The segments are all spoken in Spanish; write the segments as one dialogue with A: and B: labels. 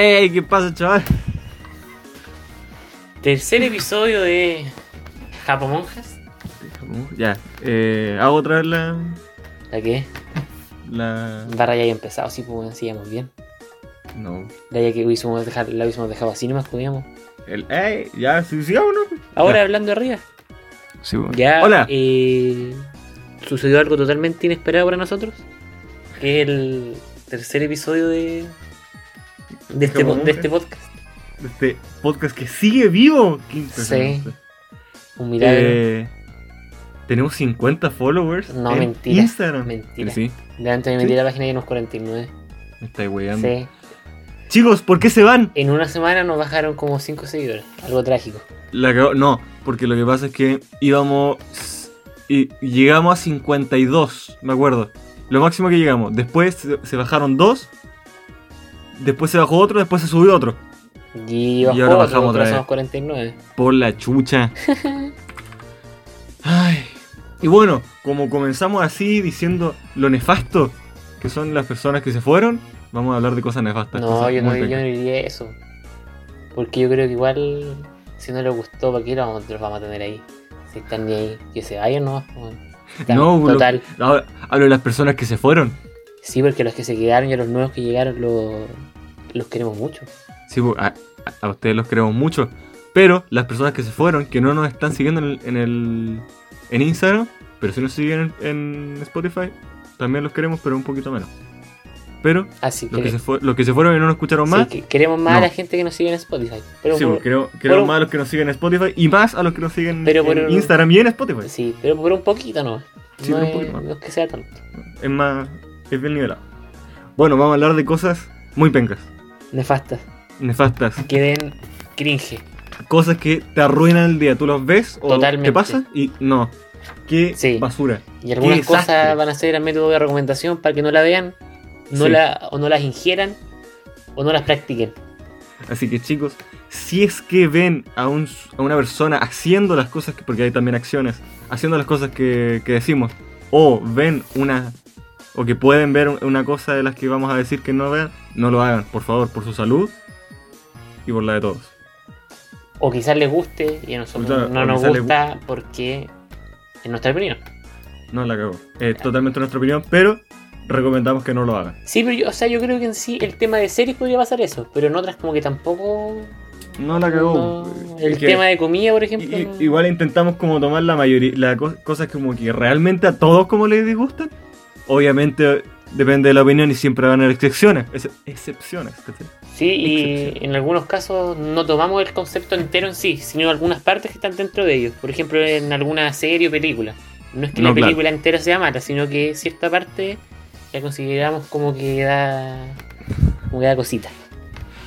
A: ¿Qué pasa, chaval?
B: Tercer episodio de Japomonjas.
A: Ya, eh, hago otra vez la.
B: ¿La qué?
A: La.
B: Barra ya había empezado, sí, pues íbamos bien.
A: No.
B: La ya que hubiésemos dejado, la hubiésemos dejado así nomás podíamos.
A: El. ¡Ey! Ya, sí, sigamos, ¿no?
B: Ahora
A: Ya.
B: hablando arriba.
A: Sí, bueno.
B: Ya
A: Hola.
B: eh, sucedió algo totalmente inesperado para nosotros. Que es el tercer episodio de. De este, de este podcast.
A: Este podcast que sigue vivo. Qué impresionante.
B: Un milagro.
A: Eh, tenemos 50 followers.
B: No,
A: en
B: mentira.
A: Instagram.
B: Mentira.
A: Sí,
B: De antes me metí
A: ¿sí?
B: la página y unos 49.
A: me estáis weyando.
B: Sí.
A: Chicos, ¿por qué se van?
B: En una semana nos bajaron como 5 seguidores. Algo trágico.
A: La No, porque lo que pasa es que íbamos. Y llegamos a 52, me acuerdo. Lo máximo que llegamos. Después se, se bajaron dos. Después se bajó otro, después se subió otro.
B: Y,
A: ahora
B: otro,
A: bajamos otra vez.
B: somos 49.
A: Por la chucha. Ay. Y bueno, como comenzamos así diciendo lo nefasto que son las personas que se fueron, vamos a hablar de cosas nefastas.
B: No,
A: cosas
B: yo no, yo no diría eso. Porque yo creo que igual, si no les gustó, ¿para qué los vamos, los vamos a tener ahí? Si están ni ahí, que se vayan nomás. pues,
A: No, lo-
B: total.
A: ahora hablo de las personas que se fueron.
B: Sí, porque los que se quedaron y a los nuevos que llegaron lo- los queremos mucho.
A: Sí, bu- a, a- ustedes los queremos mucho. Pero las personas que se fueron, que no nos están siguiendo en el, en, el- en Instagram, pero sí nos siguen en, en Spotify, también los queremos, pero un poquito menos. Pero
B: Así
A: los
B: que,
A: que, se fue- los que se fueron y no nos escucharon
B: sí,
A: más,
B: que queremos más
A: No.
B: a la gente que nos sigue en Spotify. Pero
A: sí,
B: por,
A: bu, queremos, queremos
B: por-
A: más a los que nos siguen en Spotify y más a los que nos siguen
B: Pero
A: en
B: por-
A: Instagram y en Spotify.
B: sí, pero por un poquito no.
A: Sí,
B: no,
A: un poquito más.
B: no es que sea tanto.
A: Es más, es bien nivelado. Bueno, vamos a hablar de cosas muy pencas,
B: Nefastas.
A: nefastas,
B: Que den cringe.
A: cosas que te arruinan el día. Tú los ves o
B: Totalmente.
A: te pasa y no. Qué
B: Sí.
A: basura.
B: Y algunas cosas van a ser a método de recomendación para que no la vean, no
A: Sí.
B: la, o no las ingieran, o no las practiquen.
A: Así que chicos, si es que ven a, un- a una persona haciendo las cosas, que, porque hay también acciones, haciendo las cosas que, que decimos, o ven una, o que pueden ver una cosa de las que vamos a decir que no vean, no lo hagan, por favor, por su salud y por la de todos.
B: O quizás les guste y a nosotros
A: Claro,
B: no nos gusta porque es nuestra opinión.
A: No la cago. Es totalmente nuestra opinión, pero recomendamos que no lo hagan.
B: Sí, pero yo, o sea, yo creo que en sí el tema de series podría pasar eso, pero en otras como que tampoco...
A: No la cagó.
B: no. El
A: que-
B: tema de comida, por ejemplo. no.
A: igual intentamos como tomar la mayoría, las cosas como que realmente a todos como les disgustan. Obviamente depende de la opinión y siempre van a haber excepciones. ex- excepciones.
B: Sí, y en algunos casos no tomamos el concepto entero en sí, sino algunas partes que están dentro de ellos. Por ejemplo, en alguna serie o película. No es que
A: No,
B: la
A: claro.
B: película entera sea mala, sino que cierta parte la consideramos como que da, como que da cosita.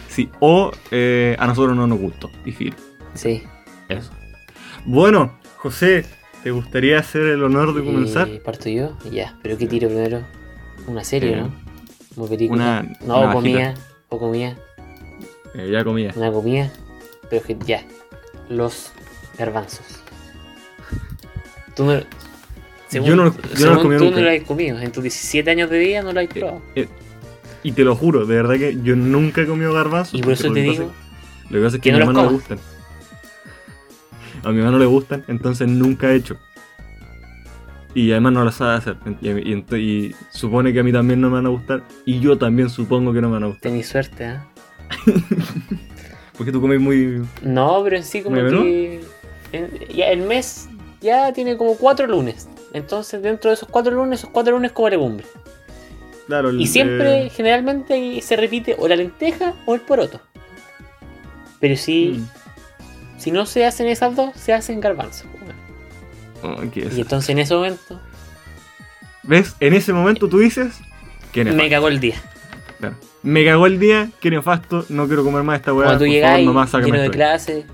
A: Sí, o eh, a nosotros no nos gustó. Fin.
B: Sí.
A: Eso. Bueno, José, ¿te gustaría hacer el honor de comenzar?
B: Eh, parto yo, ya. Pero ¿qué tiro primero? Una serie,
A: Eh,
B: ¿no? Como película.
A: una-
B: no,
A: una
B: o comida. O comida.
A: Eh, ya comía.
B: Una comida. Pero que ya. Los garbanzos. Tú no.
A: Yo no- yo no los
B: según
A: comí
B: tú
A: nunca.
B: no lo has comido. En tus 17 años de vida no lo has
A: Eh,
B: probado.
A: y te lo juro, de verdad que yo nunca he comido garbanzos.
B: y por eso te digo.
A: pasa- Lo que pasa es que
B: que
A: a
B: no
A: mi
B: los
A: hermano le gustan. A mi hermano le gustan, entonces nunca he hecho. Y además no lo sabe hacer. Y, y ent- y supone que a mí también no me van a gustar. Y yo también supongo que no me van a gustar.
B: Tenís suerte, ¿ah?
A: Porque tú comes muy.
B: No, pero en sí como que. en- ya el mes ya tiene como cuatro lunes. Entonces, dentro de esos cuatro lunes, esos cuatro lunes como legumbre.
A: Claro,
B: Y siempre,
A: eh,
B: generalmente, se repite o la lenteja o el poroto. Pero si,
A: mm.
B: Si no se hacen esas dos, se hacen garbanzos.
A: Oh,
B: Y entonces en ese momento
A: ¿Ves? En ese momento tú dices. Que nefasto.
B: me cagó el día.
A: Claro. Me cagó el día, que nefasto, no quiero comer más esta weá.
B: Cuando tú llegáis lleno de
A: esto.
B: clase,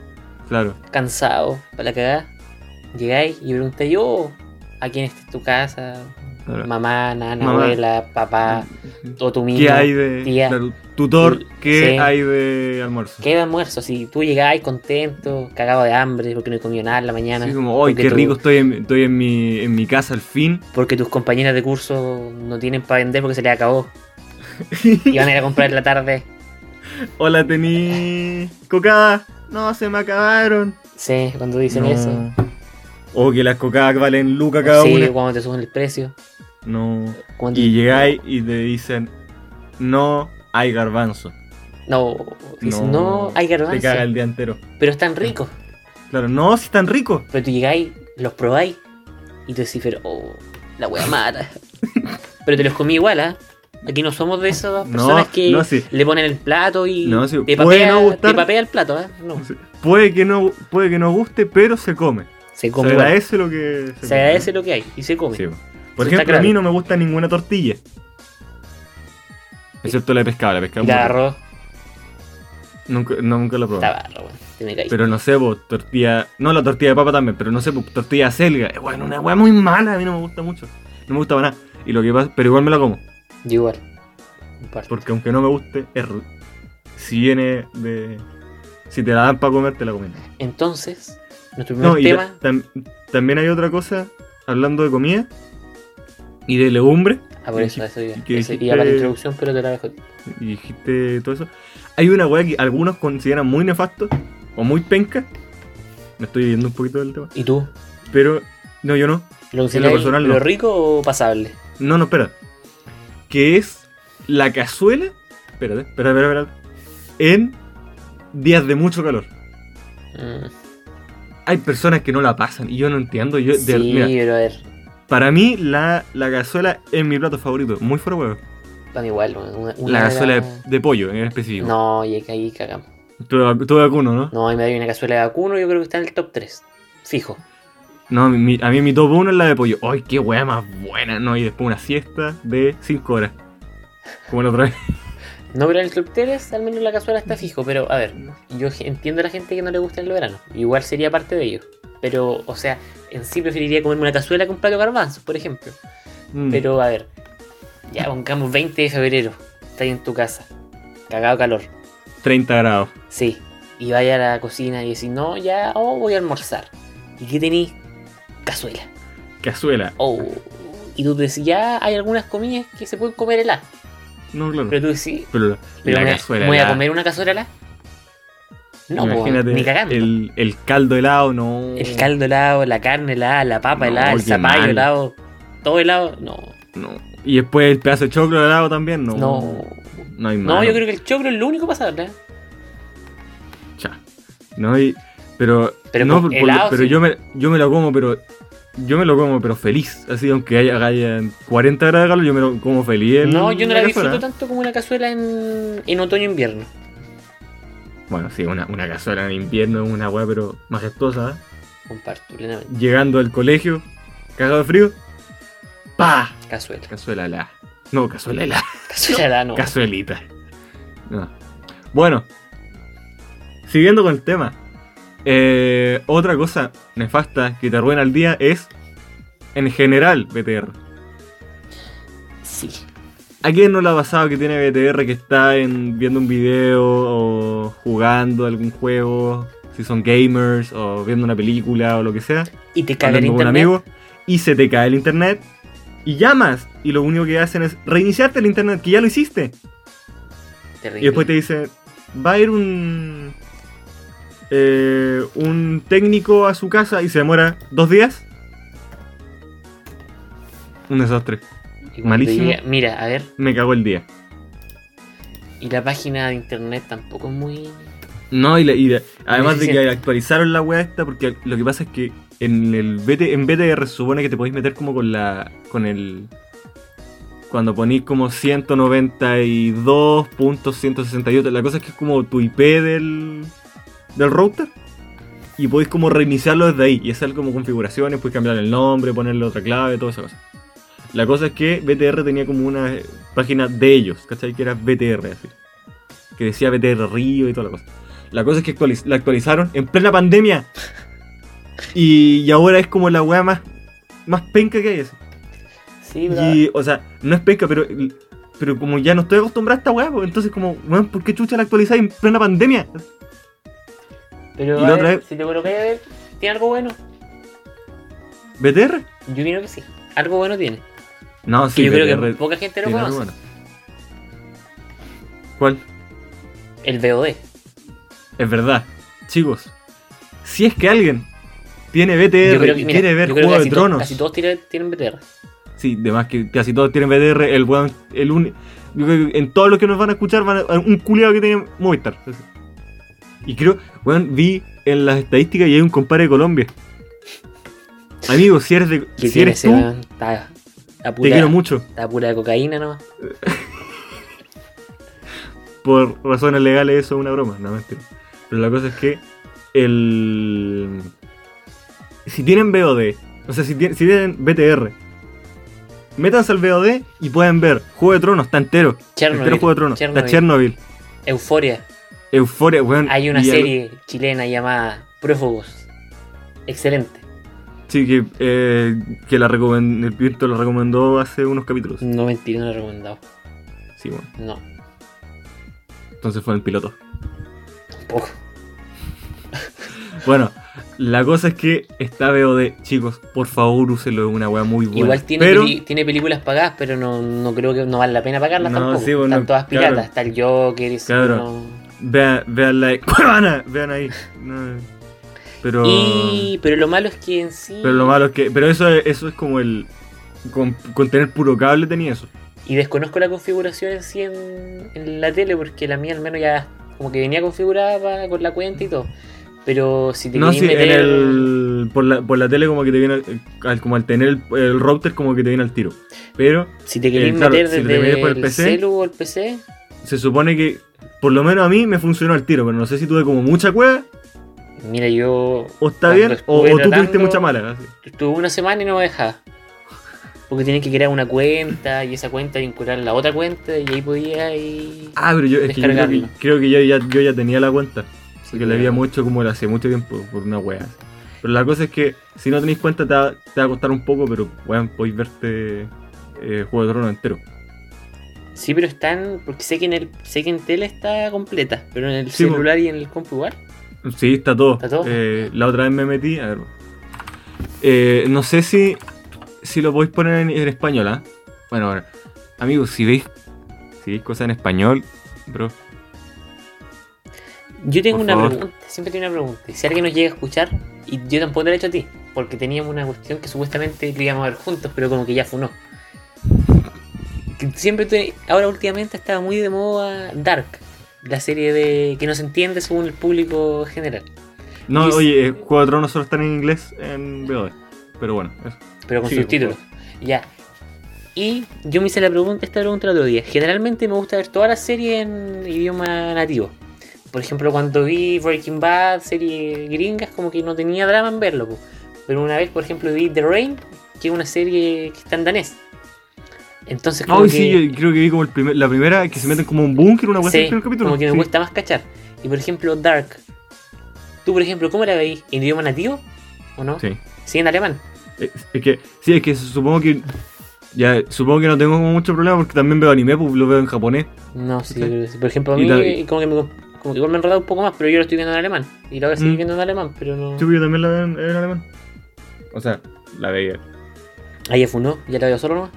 A: Claro.
B: cansado, para la cagada, llegáis y preguntáis yo a quién está tu casa, mamá, nana,
A: Mamá.
B: abuela, papá, o tu mismo.
A: ¿Qué hay de.
B: tía.
A: tutor,
B: Sí.
A: ¿qué hay de almuerzo?
B: ¿Qué de almuerzo? Si tú llegáis contento, cagado de hambre, porque no he comido nada en la mañana.
A: Así como, ¡ay,
B: porque
A: qué rico estoy en, estoy en mi, en mi casa al fin!
B: Porque tus compañeras de curso no tienen para vender porque se les acabó. Y van a ir a comprar en la tarde.
A: Hola, tení cocada. No, se me acabaron.
B: Sí, cuando dicen
A: No.
B: eso.
A: O que las cocadas valen lucas cada
B: sí,
A: una.
B: cuando te suben el precio.
A: No.
B: Cuando
A: Y llegáis y te dicen, no hay garbanzo.
B: No, dicen, no, hay
A: Te caga
B: garbanzo.
A: el día entero.
B: Pero están ricos.
A: Claro, no, si están ricos.
B: Pero tú llegáis, los probáis y tú decís, pero, oh, la wea mata. pero te los comí igual, ¿ah? Aquí no somos de esas
A: No,
B: personas que
A: no, sí.
B: le ponen el plato y
A: No, sí,
B: te,
A: puede
B: papea,
A: no gustar.
B: te papea el plato. No,
A: Puede que no, puede que no guste, pero se come.
B: Se
A: Se
B: come igual.
A: agradece lo que
B: Se
A: come.
B: agradece lo que hay y se come.
A: Sí. Por
B: Eso
A: ejemplo, a mí no me gusta ninguna tortilla. Excepto la de pescado, la de pescado.
B: La de arroz,
A: Nunca, no, nunca la he
B: está
A: probado.
B: barro, weón. Te me caí.
A: Pero no sé, pues, tortilla. No, la tortilla de papa también, pero no sé, pues, tortilla de selga. Es bueno, una weá muy mala, a mí no me gusta mucho. No me gusta para nada. Y lo que pasa, pero igual me la como.
B: Yo igual.
A: Porque aunque no me guste, es Si viene de. Si te la dan para comer, te la comen.
B: Entonces, nuestro primer
A: No, y
B: tema.
A: ta- tam- también hay otra cosa, hablando de comida y de legumbre.
B: Ah, por eso, eso iba.
A: que dijiste-
B: iba para la introducción, pero te la dejo.
A: y dijiste todo eso. Hay una weá que algunos consideran muy nefasto o muy penca. Me estoy yendo un poquito del tema.
B: ¿Y tú?
A: Pero, no, yo no.
B: ¿Lo consideras
A: personal,
B: lo
A: no.
B: rico o pasable?
A: No, no, espera. Que es la cazuela. Espérate, espera, espera, espera. En días de mucho calor.
B: Mm,
A: Hay personas que no la pasan y yo no entiendo. Yo, de- mira, para mí, la, la cazuela es mi plato favorito. Muy fuera huevo.
B: Para igual. Una, una
A: La
B: de
A: cazuela de, de pollo en específico.
B: No, y que ahí cagamos.
A: Todo, todo vacuno, ¿no?
B: No, y me doy una cazuela de vacuno, yo creo que está en el top 3. Fijo.
A: No, mi- a mí mi top 1 es la de pollo. ¡Ay, qué weá más buena! No, y después una siesta de 5 horas. Como la otra vez.
B: No, pero en el 3 al menos la cazuela está fijo. Pero a ver, yo entiendo a la gente que no le gusta el verano. Igual sería parte de ello. Pero, o sea, en sí preferiría comerme una cazuela con un plato garbanzos, por ejemplo.
A: Mm.
B: Pero a ver, ya pongamos 20 de febrero. Estás en tu casa. Cagado calor.
A: 30 grados.
B: Sí. Y vaya a la cocina y decís, no, ya, oh, voy a almorzar. ¿Y qué tenés? Cazuela.
A: Cazuela.
B: Oh. Y tú decís, ya hay algunas comidas que se pueden comer helada.
A: No, claro.
B: Pero tú decís,
A: Pero la,
B: ¿pero
A: la
B: me,
A: cazuela.
B: me voy a comer una cazuela? No, po,
A: Imagínate
B: ni cagando. El,
A: el, el caldo helado, no.
B: caldo helado, la carne helada, la papa
A: No,
B: helada, el zapallo
A: mal.
B: helado, todo helado. No,
A: No. Y después el pedazo de choclo helado también, no.
B: no.
A: No hay
B: No,
A: más.
B: yo creo que el choclo es lo único pasable. ¿eh?
A: Cha. No, y, pero.
B: Pero
A: no, por-
B: helado,
A: pero
B: sí.
A: yo, me, yo me lo como, pero. Yo me lo como, pero feliz. Así, aunque haya, haya 40 grados de calor, yo me lo como feliz.
B: No, yo no la
A: cazuela.
B: disfruto tanto como una cazuela en, en otoño-invierno.
A: Bueno, sí, una, una cazuela en invierno es una weá, pero majestuosa. ¿eh?
B: Comparto plenamente.
A: Llegando al colegio, cagado de frío. ¡Pa!
B: Cazuela.
A: Cazuela helada. No, cazuela helada.
B: Cazuela helada, no.
A: Cazuelita. No. Bueno, siguiendo con el tema. Eh, otra cosa nefasta que te arruina el día es, en general, BTR.
B: Sí.
A: ¿A quién no le ha pasado que tiene BTR que está en, viendo un video o jugando algún juego? Si son gamers o viendo una película o lo que sea.
B: Y te caga el internet.
A: amigo y se te cae el internet y llamas y lo único que hacen es reiniciarte el internet que ya lo hiciste
B: Terrible.
A: y después te dicen va a ir un eh, un técnico a su casa y se demora dos días un desastre malísimo.
B: mira, a ver.
A: me cagó el día
B: Y la página de internet tampoco es muy.
A: no y, la- y la- además de que actualizaron la web esta porque lo que pasa es que en el BT, en BTR se supone que te podéis meter como con la con el cuando ponís como 192.168 la cosa es que es como tu IP del del router y podéis como reiniciarlo desde ahí y hacer como configuraciones, puedes cambiar el nombre, ponerle otra clave, toda esa cosa. La cosa es que BTR tenía como una eh, página de ellos, ¿cachai? Que era BTR así. Que decía BTR Río y toda la cosa. La cosa es que actualiz- la actualizaron en plena pandemia. Y, y ahora es como la weá más, más penca que hay. así.
B: Sí.
A: Y, o sea, no es penca, pero, pero como ya no estoy acostumbrado a esta weá, pues, entonces como, weón, ¿por qué chucha la actualizáis en plena pandemia?
B: Pero a ver, si te colocáis a ver, ¿tiene algo bueno?
A: ¿BTR?
B: Yo creo que sí. Algo bueno tiene.
A: No,
B: Que
A: sí,
B: yo creo que
A: BTR
B: poca gente lo conoce.
A: bueno. ¿Cuál?
B: El VOD.
A: Es verdad. Chicos, si es que alguien tiene BTR
B: que, mira,
A: quiere ver
B: que
A: Juego de Tronos,
B: Casi todos tienen, tienen BTR.
A: sí, además que casi todos tienen BTR, el el que en todos los que nos van a escuchar van a, un culiado que tiene Movistar. Y creo, weón, vi en las estadísticas y hay un compadre de Colombia. Amigo, si eres de.
B: ¿Qué
A: Si eres tú,
B: weón? Está, está
A: te
B: pura,
A: quiero mucho.
B: está pura cocaína nomás.
A: por razones legales eso es una broma, no mentira. Pero la cosa es que el si tienen VOD, o sea, si tienen, si tienen BTR, métanse al VOD y pueden ver Juego de Tronos, está entero.
B: Chernobyl.
A: entero Juego de Tronos,
B: Chernobyl.
A: está Chernobyl,
B: Euforia.
A: Euforia, weón.
B: Hay una
A: al-
B: serie chilena llamada Prófugos. Excelente.
A: sí, que, eh, que la recomen- el Pinto la recomendó hace unos capítulos.
B: No mentira, no lo he recomendado.
A: Sí, bueno.
B: No,
A: Entonces fue el piloto.
B: tampoco.
A: Bueno, la cosa es que está VOD, chicos, por favor úselo, es una weá muy buena.
B: Igual tiene,
A: Pero,
B: peli- tiene películas pagadas, pero no, no creo que no vale la pena pagarlas
A: No,
B: tampoco.
A: sí, bueno,
B: Están todas
A: claro.
B: piratas. Está el Joker y
A: Claro. Vean, vean la ¡Cuevana! Vean ahí. No, pero.
B: Y, pero lo malo es que en sí.
A: Pero lo malo es que. Pero eso es, eso es como el. Con, con tener puro cable tenía eso.
B: Y desconozco la configuración en sí en, en la tele, porque la mía al menos ya como que venía configurada con la cuenta y todo. Pero si te
A: No, sí, en
B: meter.
A: el. Por la, por la tele como que te viene. eh, al- Como al tener el, el router como que te viene al tiro. Pero
B: Si te querés
A: eh, claro,
B: meter
A: si te
B: desde
A: metes por el
B: el
A: PC.
B: celu o el PC,
A: se supone que. Por lo menos a mí me funcionó al tiro. Pero no sé si tuve como mucha cueva.
B: mira, yo
A: O está bien. O, o tú tuviste mucha mala.
B: estuve una semana y no me dejaba. Porque tienes que crear una cuenta y esa cuenta vincular la otra cuenta y ahí podía y...
A: Ah, pero yo, es que yo creo que,
B: Descargarlo.
A: creo que yo ya, yo ya tenía la cuenta.
B: Sí,
A: Porque le
B: pero-
A: había mucho como le hace mucho tiempo por una wea. Pero la cosa es que si no tenéis cuenta te va, te va a costar un poco, pero weón, podéis verte eh, Juego de Tronos entero.
B: Sí, pero están... Porque sé que en el sé que en tele está completa, pero en el
A: Sí,
B: celular y en el compu igual.
A: Sí, está todo.
B: ¿Está todo?
A: Eh, la otra vez me metí, a ver. Eh, no sé si, si lo podéis poner en, en español, ¿ah? Bueno, bueno. Amigos, si veis, si veis cosas en español, bro.
B: Yo tengo una
A: favor.
B: pregunta, siempre tengo una pregunta. Si alguien nos llega a escuchar, y yo tampoco te la he hecho a ti, porque teníamos una cuestión que supuestamente lo íbamos a ver juntos, pero como que ya funó. Que siempre te- ahora últimamente estaba muy de moda Dark, la serie de que no se entiende según el público general,
A: No,
B: es-
A: oye, Juego de Tronos solo está en inglés en VOD. Pero bueno, eso.
B: pero con
A: Sí,
B: subtítulos. Ya. Y yo me hice la pregunta, esta pregunta el otro día. Generalmente me gusta ver todas las series en idioma nativo. Por ejemplo, cuando vi Breaking Bad, serie gringas, como que no tenía drama en verlo. po. Pero una vez, por ejemplo, vi The Rain, que es una serie que está en danés. Entonces, como
A: Ay,
B: que,
A: sí, yo creo que vi como el primer, la primera que se meten como un búnker, una
B: sí,
A: en el capítulo.
B: como que me
A: Sí.
B: cuesta más cachar. Y por ejemplo, Dark. Tú, por ejemplo, ¿cómo la veis? ¿En idioma nativo? ¿O no?
A: Sí.
B: Sí, en alemán.
A: Es, es que, sí, es que supongo que. Ya, supongo que no tengo como mucho problema porque también veo anime, pues lo veo en japonés.
B: No, sí,
A: Sí.
B: Por ejemplo, a
A: Y
B: mí
A: la-
B: como que, me, como que igual me he enredado un poco más, pero yo lo estoy viendo en alemán. Y lo voy a seguir
A: Mm.
B: viendo en alemán, pero no...
A: Sí, pues yo también la veo en, en alemán. O sea, la veía.
B: Ahí ya funó, ya la veo solo nomás.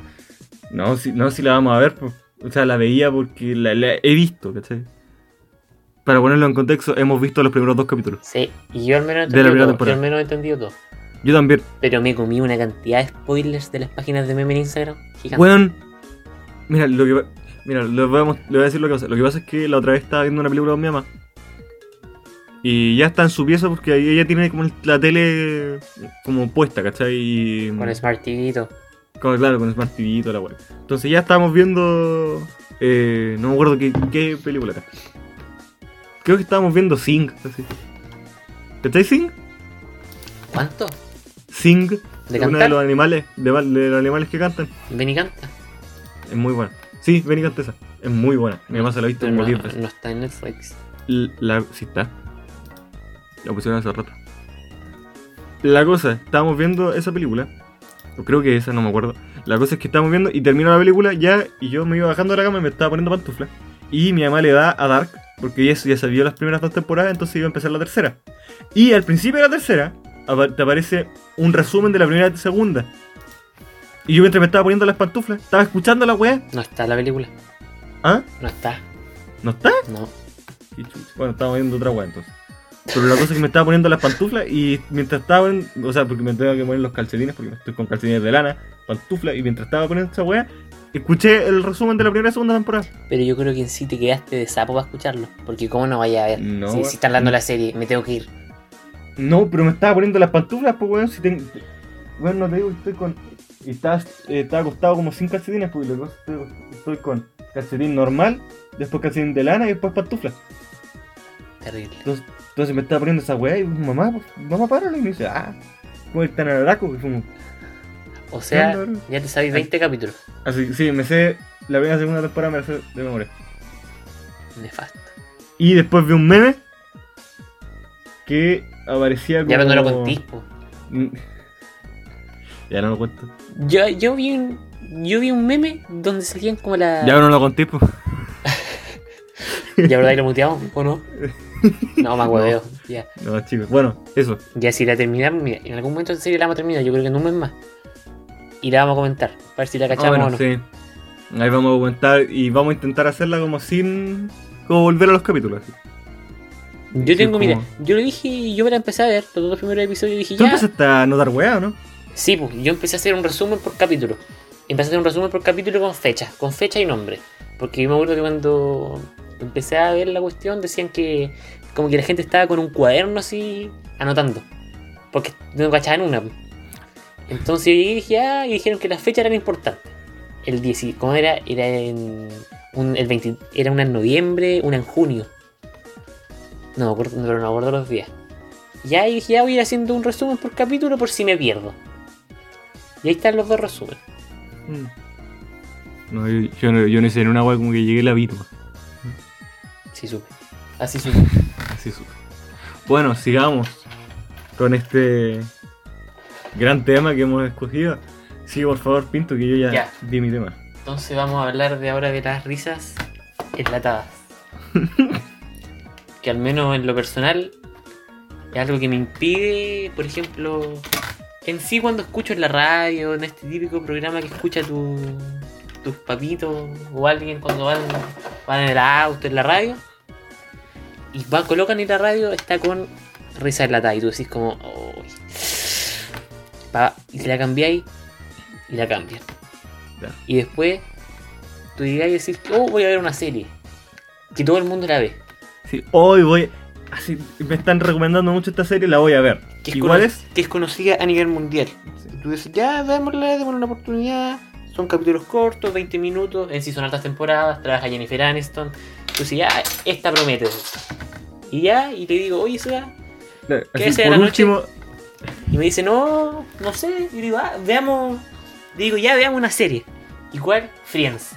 A: No, si, no, si la vamos a ver, pues. O sea, la veía porque la, la he visto, ¿cachai? Para ponerlo en contexto, hemos visto los primeros dos capítulos.
B: Sí, y yo al menos he entendido todo. Yo al menos he entendido todo.
A: Yo también.
B: Pero me comí una cantidad de spoilers de las páginas de meme en Instagram. Gigante.
A: Weón. Mira, lo que Mira, le voy, a, voy decir lo que pasa. Lo que pasa es que la otra vez estaba viendo una película con mi mamá. Y ya está en su pieza porque ahí ella tiene como la tele como puesta, ¿cachai? Y,
B: Con Smart TV
A: como, claro, con Smart TV y toda la weá. Entonces ya estábamos viendo. eh, no me acuerdo qué, qué película era. Creo que estábamos viendo Sing, así. ¿Cachai Sing?
B: ¿Cuánto?
A: Sing,
B: ¿De
A: uno de los animales, de, de los animales que cantan.
B: Ven y canta.
A: Es muy buena. Sí, ven y canta esa. Es muy buena. Mi mamá se la ha visto como
B: no,
A: 10 veces.
B: no está en Netflix.
A: L- La, sí está. La pusieron hace rato. La cosa, estábamos viendo esa película. Creo que esa, no me acuerdo. La cosa es que estábamos viendo y terminó la película ya. Y yo me iba bajando de la cama y me estaba poniendo pantufla. Y mi mamá le da a Dark. Porque ya, ya se vio las primeras dos temporadas, entonces iba a empezar la tercera. Y al principio de la tercera, te aparece un resumen de la primera y segunda. Y yo mientras me estaba poniendo las pantuflas, estaba escuchando la weá.
B: No está la película.
A: ¿Ah?
B: No está.
A: ¿No está?
B: No.
A: Bueno, estaba viendo otra weá entonces. Pero la cosa es que me estaba poniendo las pantuflas y mientras estaba en, O sea, porque me tengo que poner los calcetines porque estoy con calcetines de lana, pantuflas, y mientras estaba poniendo esa weá, escuché el resumen de la primera y segunda temporada.
B: Pero yo creo que en sí te quedaste de sapo para escucharlo. Porque cómo no vaya a ver.
A: No,
B: si,
A: weón.
B: si están dando la serie, me tengo que ir.
A: No, pero me estaba poniendo las pantuflas, pues weón, si tengo. Bueno, no te digo, estoy con. Y estaba, eh, estaba acostado como sin calcetines, pues y luego estoy, estoy con calcetín normal, después calcetín de lana y después pantuflas.
B: Terrible.
A: Entonces, entonces me estaba poniendo esa weá y mamá, pues, mamá, párale. Y me dice, ah, ¿cómo están en Araco? Y fumo.
B: O sea, ya te sabes 20 capítulos.
A: Así, sí, me sé. La primera segunda temporada me la sé de memoria.
B: Nefasto.
A: Y después vi un meme que aparecía como.
B: Ya pero no lo contís, po.
A: Mm. Ya no lo cuento.
B: Yo, yo vi un. Yo vi un meme donde salían como la.
A: Ya no lo conté, pues.
B: ¿Ya verdad y lo muteamos o no? No, acuerdo. Ya.
A: No, chicos. Bueno, eso.
B: Ya si la terminamos, mira, en algún momento en serio la vamos a terminar, yo creo que en un mes más. Y la vamos a comentar, para ver si la
A: Ah,
B: cachamos
A: bueno,
B: o no.
A: sí. Ahí vamos a comentar y vamos a intentar hacerla como sin. como volver a los capítulos. así.
B: Yo
A: Sí,
B: tengo,
A: como-
B: mira, yo lo dije y yo me la empecé a ver, los dos primeros episodios y dije,
A: ¿Tú
B: ya.
A: empezaste a notar weá o no?
B: Sí, pues yo empecé a hacer un resumen por capítulo. Empecé a hacer un resumen por capítulo con fecha, con fecha y nombre. Porque yo me acuerdo que cuando empecé a ver la cuestión decían que como que la gente estaba con un cuaderno así anotando. Porque no cachaban una. Entonces yo llegué y dije, ah, y dijeron que las fechas eran importantes. El 10, y- ¿cómo era? Era en el 20, era una en noviembre, una en junio. No me acuerdo, pero no me acuerdo los días. Y dije, ya voy a ir haciendo un resumen por capítulo por si me pierdo. Y ahí están los dos resúmenes.
A: No, yo, yo no, yo en una weá como que llegué la vi nomás.
B: Sí, supe. Así supe.
A: Así supe. Bueno, sigamos con este gran tema que hemos escogido. Sí, por favor, Pinto, que yo ya,
B: Ya.
A: di mi tema.
B: Entonces vamos a hablar de ahora de las risas enlatadas. que al menos en lo personal es algo que me impide, por ejemplo, en sí cuando escucho en la radio, en este típico programa que escucha tu, tus papitos o alguien cuando van, van en el auto, en la radio, y va, colocan en la radio, está con risa enlatada y tú decís como... "Uy". Pa- y si la cambiáis, y la cambian. Y después tú llegas y decís, oh, voy a ver una serie. Que todo el mundo la ve.
A: Sí, hoy voy. Así, me están recomendando mucho esta serie, la voy a ver.
B: Que es,
A: Igual es.
B: que es conocida a nivel mundial. Y tú dices, ya, démosle, démosle una oportunidad. Son capítulos cortos, 20 minutos. En sí son altas temporadas. Trabaja Jennifer Aniston. Dices, ya, esta promete. Y ya, y te digo, oye, Seba.
A: Así,
B: sea
A: por
B: la noche?
A: último,
B: Y me dice, no, no sé. Y digo, ah, veamos. Digo, ya, veamos una serie. Igual, Friends.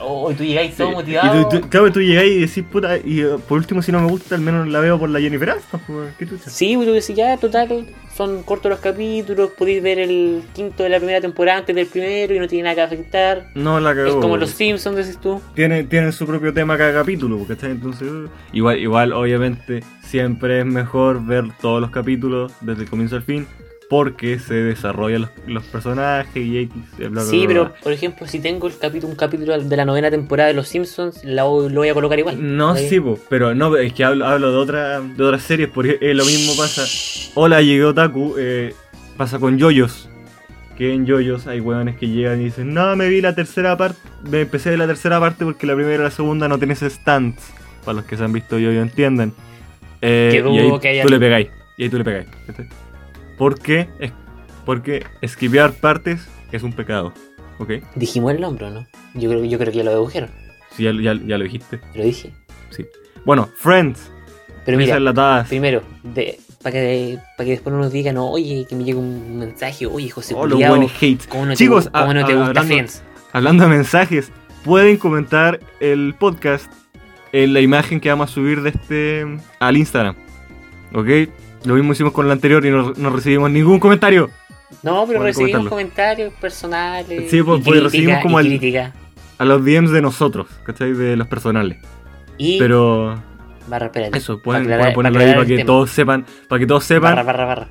B: Oh, y tú llegáis todo
A: Sí,
B: motivado.
A: Y tú, tú- claro, tú llegáis y decís, puta, y eh, por último, si no me gusta, al menos la veo por la Jennifer Aniston. ¿Qué chucha?
B: Sí, pues tú decís, ya, total, son cortos los capítulos, podéis ver el quinto de la primera temporada antes del primero y no tiene nada que afectar.
A: No la cagó.
B: es como los Simpsons, decís tú.
A: Tiene, tienen su propio tema cada capítulo, ¿cachai? Entonces, uh, igual, igual, obviamente, siempre es mejor ver todos los capítulos desde el comienzo al fin, porque se desarrollan los, los personajes y X, bla, bla,
B: Sí,
A: bla,
B: pero por ejemplo, si tengo el capítulo, un capítulo de la novena temporada de los Simpsons, la lo voy a colocar igual.
A: No,
B: Ahí.
A: sí, po, pero no, es que hablo, hablo de, otra, de otras series, porque eh, lo mismo pasa. Hola, llegué Otaku, eh, pasa con Yoyos. Que en Yoyos hay hueones que llegan y dicen, no, me vi la tercera parte, me empecé de la tercera parte porque la primera y la segunda no tenés stands. Para los que se han visto Yoyo entienden. Eh,
B: Que
A: y ahí tú le pegáis. Y ahí tú le pegáis. Porque, porque esquivar partes es un pecado. ¿Ok?
B: Dijimos el nombre, ¿o ¿no? Yo creo, yo creo que ya lo dedujeron.
A: Sí, ya, ya- ya lo dijiste.
B: Lo dije.
A: Sí. Bueno, Friends.
B: Pero
A: risas
B: mira,
A: enlatadas.
B: primero, para que, para que después no nos digan, oye, que me llegue un mensaje, oye, José
A: Oh, los
B: culiao,
A: buenos hates.
B: ¿cómo no te,
A: Chicos,
B: cómo
A: a-
B: no te
A: a-
B: gusta
A: hablando-
B: Friends?
A: Hablando de mensajes, pueden comentar el podcast en la imagen que vamos a subir de este al Instagram. ¿Ok? Lo mismo hicimos con el anterior y no, no recibimos ningún comentario.
B: No, pero recibimos
A: comentarlo.
B: comentarios personales.
A: Sí, pues,
B: y
A: pues, recibimos como
B: y.
A: A los DMs de nosotros, ¿cachai? De los personales.
B: Y
A: Pero
B: barra, espérate,
A: eso,
B: para
A: pueden,
B: aclarar-
A: pueden ponerlo
B: para
A: ahí
B: aclarar
A: para que
B: tema.
A: todos sepan. Para que todos sepan.
B: Barra, barra, barra.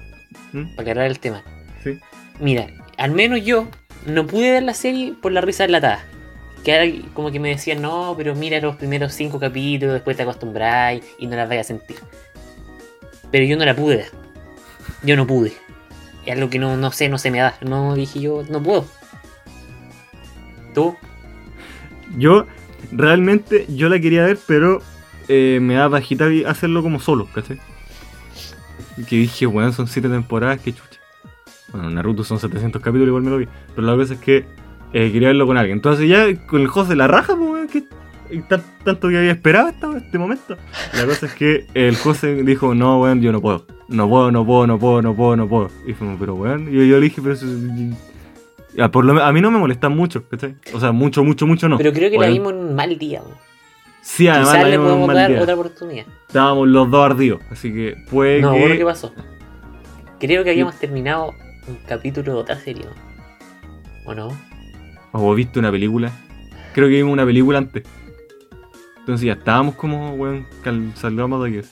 A: ¿Mm?
B: Para aclarar el tema.
A: Sí.
B: Mira, al menos yo no pude ver la serie por la risa enlatada. que ahora como que me decían, no, pero mira los primeros cinco capítulos, después te acostumbráis y no las vayas a sentir. Pero yo no la pude. Yo no pude. Es algo que no, no sé, no se me da. No dije yo, no puedo. ¿Tú?
A: Yo, realmente, yo la quería ver, pero eh, me da bajita hacerlo como solo, ¿cachai? Que dije, bueno, son 7 temporadas, qué chucha. Bueno, Naruto son 700 capítulos, igual me lo vi. Pero la cosa es que eh, quería verlo con alguien. Entonces ya con el host de la raja, pues, que tanto que había esperado hasta este momento. La cosa es que el host dijo, no, weón, yo no puedo. No puedo, no puedo, no puedo, no puedo, no puedo. Y fuimos, pero weón, yo, yo le dije, pero eso, ya, por lo, a mí no me molesta mucho, ¿cachai? O sea, mucho, mucho, mucho no.
B: Pero creo que la vimos en un mal día.
A: Sí, además
B: Quizás le podemos dar otra oportunidad.
A: Estábamos los dos ardidos, así que puede
B: no,
A: que...
B: bueno, ¿qué pasó? Creo que habíamos terminado un capítulo de otra serie, ¿no? ¿O no?
A: ¿O viste una película? Creo que vimos una película antes. Entonces ya estábamos como, weón, salgamos de aquí.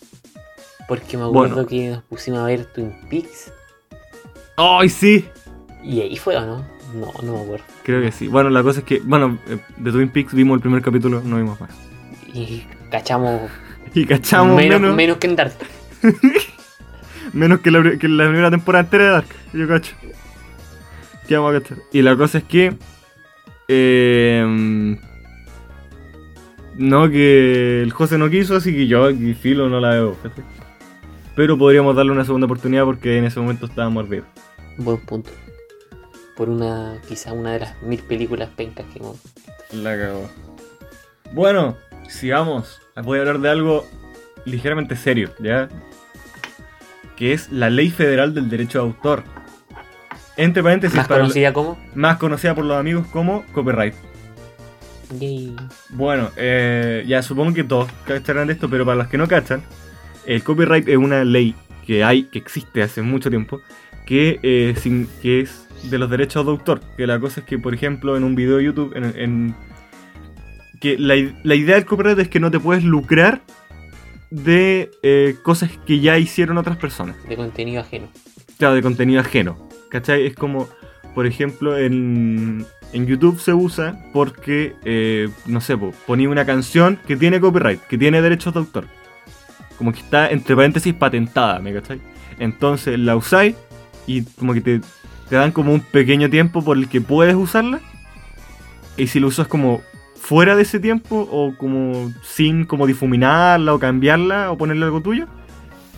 B: Porque me acuerdo que nos pusimos a ver Twin Peaks.
A: ¡Ay, sí!
B: ¿Y ahí fue o no? No, no me acuerdo.
A: Creo que sí. Bueno, la cosa es que, bueno, eh, de Twin Peaks vimos el primer capítulo, no vimos más.
B: Y cachamos.
A: Y cachamos
B: menos. Menos, que en Dark.
A: menos que la, que la, primera temporada entera de Dark, yo cacho. ¿Qué vamos a cachar? Y la cosa es que. Eh, no, que el José no quiso, así que yo filo no la veo. Pero podríamos darle una segunda oportunidad porque en ese momento estábamos ardidos.
B: Buen punto por una, quizá una de las mil películas pencas que hemos.
A: La cagó. Bueno, sigamos. Voy a hablar de algo ligeramente serio, ¿ya? Que es la Ley Federal del Derecho de Autor. Entre paréntesis,
B: ¿Más conocida como?
A: Más conocida por los amigos como copyright.
B: Yay.
A: Bueno, eh, ya supongo que todos cacharán de esto, pero para los que no cachan, el copyright es una ley que hay, que existe hace mucho tiempo, que, eh, sin, que es de los derechos de autor. Que la cosa es que, por ejemplo, en un video de YouTube, en, que la, idea del copyright es que no te puedes lucrar de eh, cosas que ya hicieron otras personas.
B: De contenido ajeno.
A: Claro, de contenido ajeno. ¿Cachai? Es como, por ejemplo, en, en YouTube se usa porque, eh, no sé, ponía una canción que tiene copyright, que tiene derechos de autor. Como que está, entre paréntesis, patentada, ¿me cachai? Entonces la usáis y como que te, te dan como un pequeño tiempo por el que puedes usarla. Y si lo usas como fuera de ese tiempo o como sin como difuminarla o cambiarla o ponerle algo tuyo,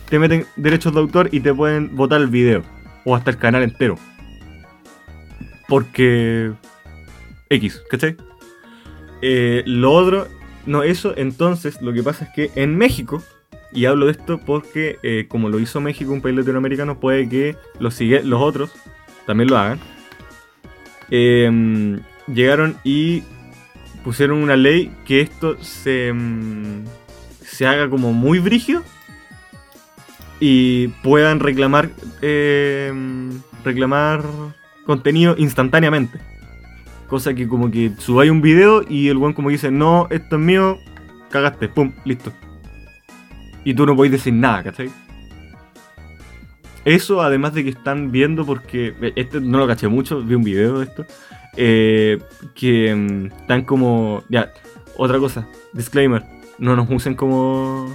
A: te meten derechos de autor y te pueden votar el video o hasta el canal entero. Porque X, ¿cachai? Eh, lo otro, no, eso entonces lo que pasa es que en México, y hablo de esto porque eh, como lo hizo México, un país latinoamericano, puede que los, los otros también lo hagan, em, llegaron y pusieron una ley que esto se, em, se haga como muy brígido y puedan reclamar em, reclamar contenido instantáneamente. Cosa que como que subáis un video y el buen como dice, no, esto es mío, cagaste, pum, listo. Y tú no podéis decir nada, ¿cachai? Eso, además de que están viendo, porque este no lo caché mucho, vi un video de esto, eh, que mm, están como... Ya, otra cosa, disclaimer, no nos usen como...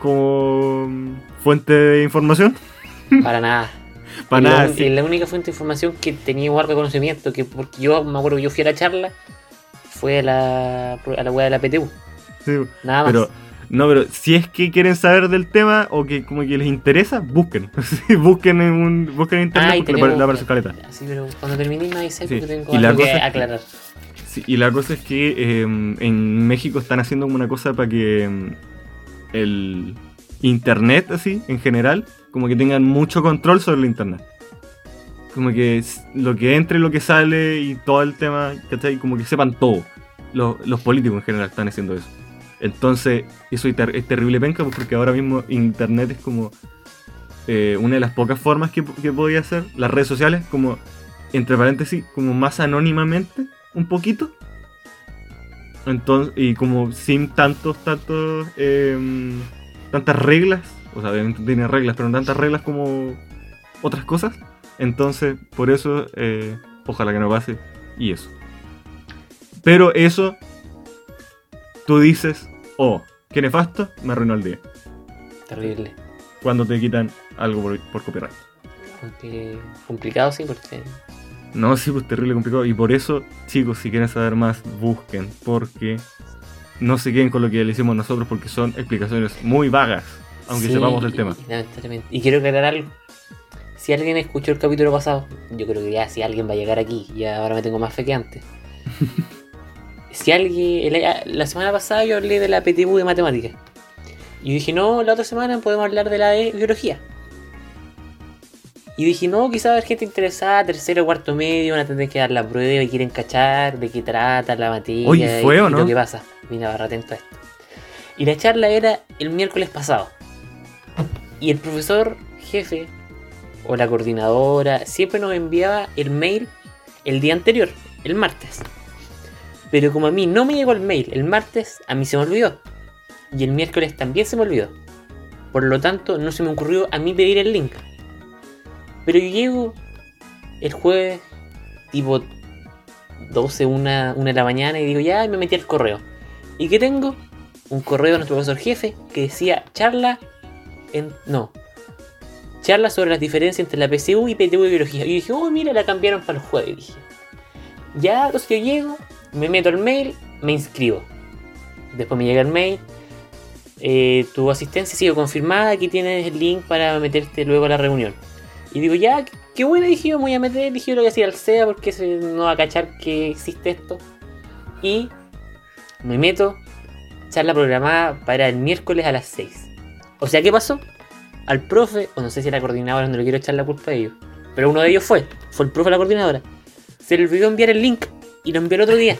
A: como mm, fuente de información.
B: Para nada.
A: Para
B: la. La única fuente de información que tenía igual conocimiento, que porque yo me acuerdo que yo fui a la charla, fue a la, a la web de la PTU.
A: Sí,
B: Nada más.
A: Pero no, pero si es que quieren saber del tema o que como que les interesa, busquen. busquen en un busquen en internet
B: Ay,
A: porque
B: tenemos,
A: le aparece caleta.
B: Sí, pero cuando termine me dice
A: Sí.
B: porque tengo
A: Y la
B: algo que
A: es
B: aclarar.
A: Sí, y la cosa es que eh, en México están haciendo como una cosa para que eh, el internet así en general como que tengan mucho control sobre el internet. Como que lo que entre, lo que sale y todo el tema, ¿cachai? Como que sepan todo. Los, políticos en general están haciendo eso. Entonces, eso es ter- terrible penca pues, porque ahora mismo internet es como eh, una de las pocas formas que, que podía hacer. Las redes sociales, como, entre paréntesis, como más anónimamente, un poquito. Entonces, y como sin tantos, tantos, em, tantas reglas. O sea, obviamente tiene reglas, pero no tantas reglas como otras cosas. Entonces, por eso, eh, ojalá que no pase. Y eso. Pero eso, tú dices, oh, qué nefasto, me arruinó el día.
B: Terrible.
A: Cuando te quitan algo por, por copyright.
B: Complicado, sí, porque.
A: No, sí, pues terrible complicado. Y por eso, chicos, si quieren saber más, busquen. Porque no se queden con lo que le hicimos nosotros, porque son explicaciones muy vagas, aunque
B: Sí,
A: sepamos el tema.
B: y- quiero aclarar algo. Si alguien escuchó el capítulo pasado, yo creo que ya si alguien va a llegar aquí, ya ahora me tengo más fe que antes. si alguien. el- La semana pasada yo hablé de la PTU de matemáticas. Y dije, no, la otra semana podemos hablar de la de biología. Y dije, no, quizás haber gente interesada, tercero, cuarto medio, van a tener que dar la prueba y quieren cachar de qué trata la materia
A: ¿fue
B: y,
A: o
B: y
A: no?
B: lo que pasa. Vine a barrar atento a esto. Y la charla era el miércoles pasado. Y el profesor jefe o la coordinadora siempre nos enviaba el mail el día anterior, el martes. Pero como a mí no me llegó el mail el martes, a mí se me olvidó. Y el miércoles también se me olvidó. Por lo tanto, no se me ocurrió a mí pedir el link. Pero yo llego el jueves, tipo 12, 1, 1 de la mañana, y digo, ya, y me metí al correo. ¿Y qué tengo? Un correo de nuestro profesor jefe que decía charla No. Charla sobre las diferencias entre la PCU y PTU de biología. Y dije, oh, mira, la cambiaron para el jueves. Dije. Ya, entonces yo llego, me meto al mail, me inscribo. Después me llega el mail. eh, tu asistencia ha sido confirmada, aquí tienes el link para meterte luego a la reunión. Y digo, ya, qué buena, dije yo, me voy a meter, dije yo lo que hacía al SEA porque se no va a cachar que existe esto. Y me meto, charla programada para el miércoles a las 6. O sea, ¿qué pasó? Al profe, o no sé si era coordinadora, no le quiero echar la culpa a ellos, pero uno de ellos fue, fue el profe de la coordinadora. Se le olvidó enviar el link y lo envió el otro día.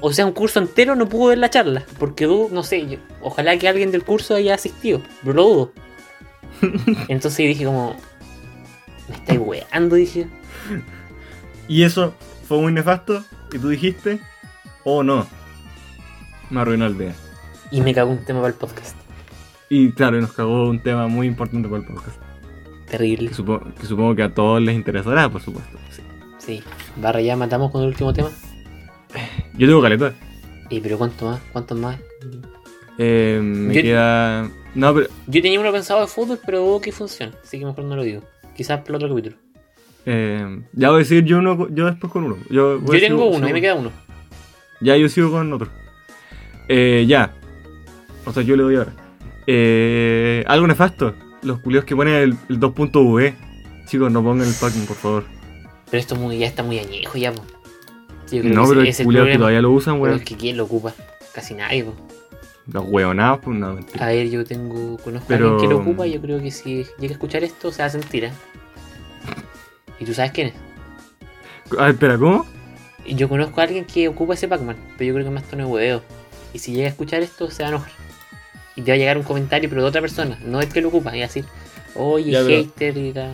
B: O sea, un curso entero no pudo ver la charla, porque dudo, no sé, yo- ojalá que alguien del curso haya asistido, pero lo dudo. Entonces dije como, me estáis weando, dije.
A: Y eso fue muy nefasto. Y tú dijiste, oh no, me arruinó el día.
B: Y me cagó un tema para el podcast.
A: Y claro, nos cagó un tema muy importante para el podcast.
B: Terrible.
A: Que, supo- que supongo que a todos les interesará, por supuesto. Sí.
B: Sí. Barra, ya matamos con el último tema.
A: Yo tengo caleta.
B: ¿Y pero cuánto más? ¿Cuántos más?
A: Eh, me
B: Yo-
A: queda. No, pero.
B: Yo tenía uno pensado de fútbol, pero dudo que funcione. Así que mejor no lo digo. Quizás para el otro capítulo.
A: eh, ya voy a decir yo uno, yo después con uno. Yo,
B: Yo tengo uno, y me queda uno.
A: Ya yo sigo con otro. Eh, ya. O sea, yo le doy ahora. Eh, algo nefasto. Los culios que ponen el, el 2.v. Chicos, no pongan el Pac-Man, por favor.
B: Pero esto es muy, ya está muy añejo ya, po. Yo creo
A: No,
B: que
A: pero
B: es el
A: que todavía lo usan,
B: Pero
A: weón.
B: es que ¿quién lo ocupa? Casi nadie, po.
A: Los hueonados, pues no, mentira.
B: A ver, yo tengo. Conozco
A: Pero-
B: a alguien que lo ocupa. Yo creo que si llega a escuchar esto, se va a sentir, ¿eh? ¿Y tú sabes quién es?
A: Ah, espera, ¿cómo?
B: Yo conozco a alguien que ocupa ese Pac-Man, pero yo creo que más tono de hueveo. Y si llega a escuchar esto, se va a enojar. Y te va a llegar un comentario, pero de otra persona, no el que lo ocupa. Y va a decir, oye,
A: Ya, pero-
B: hater, y la...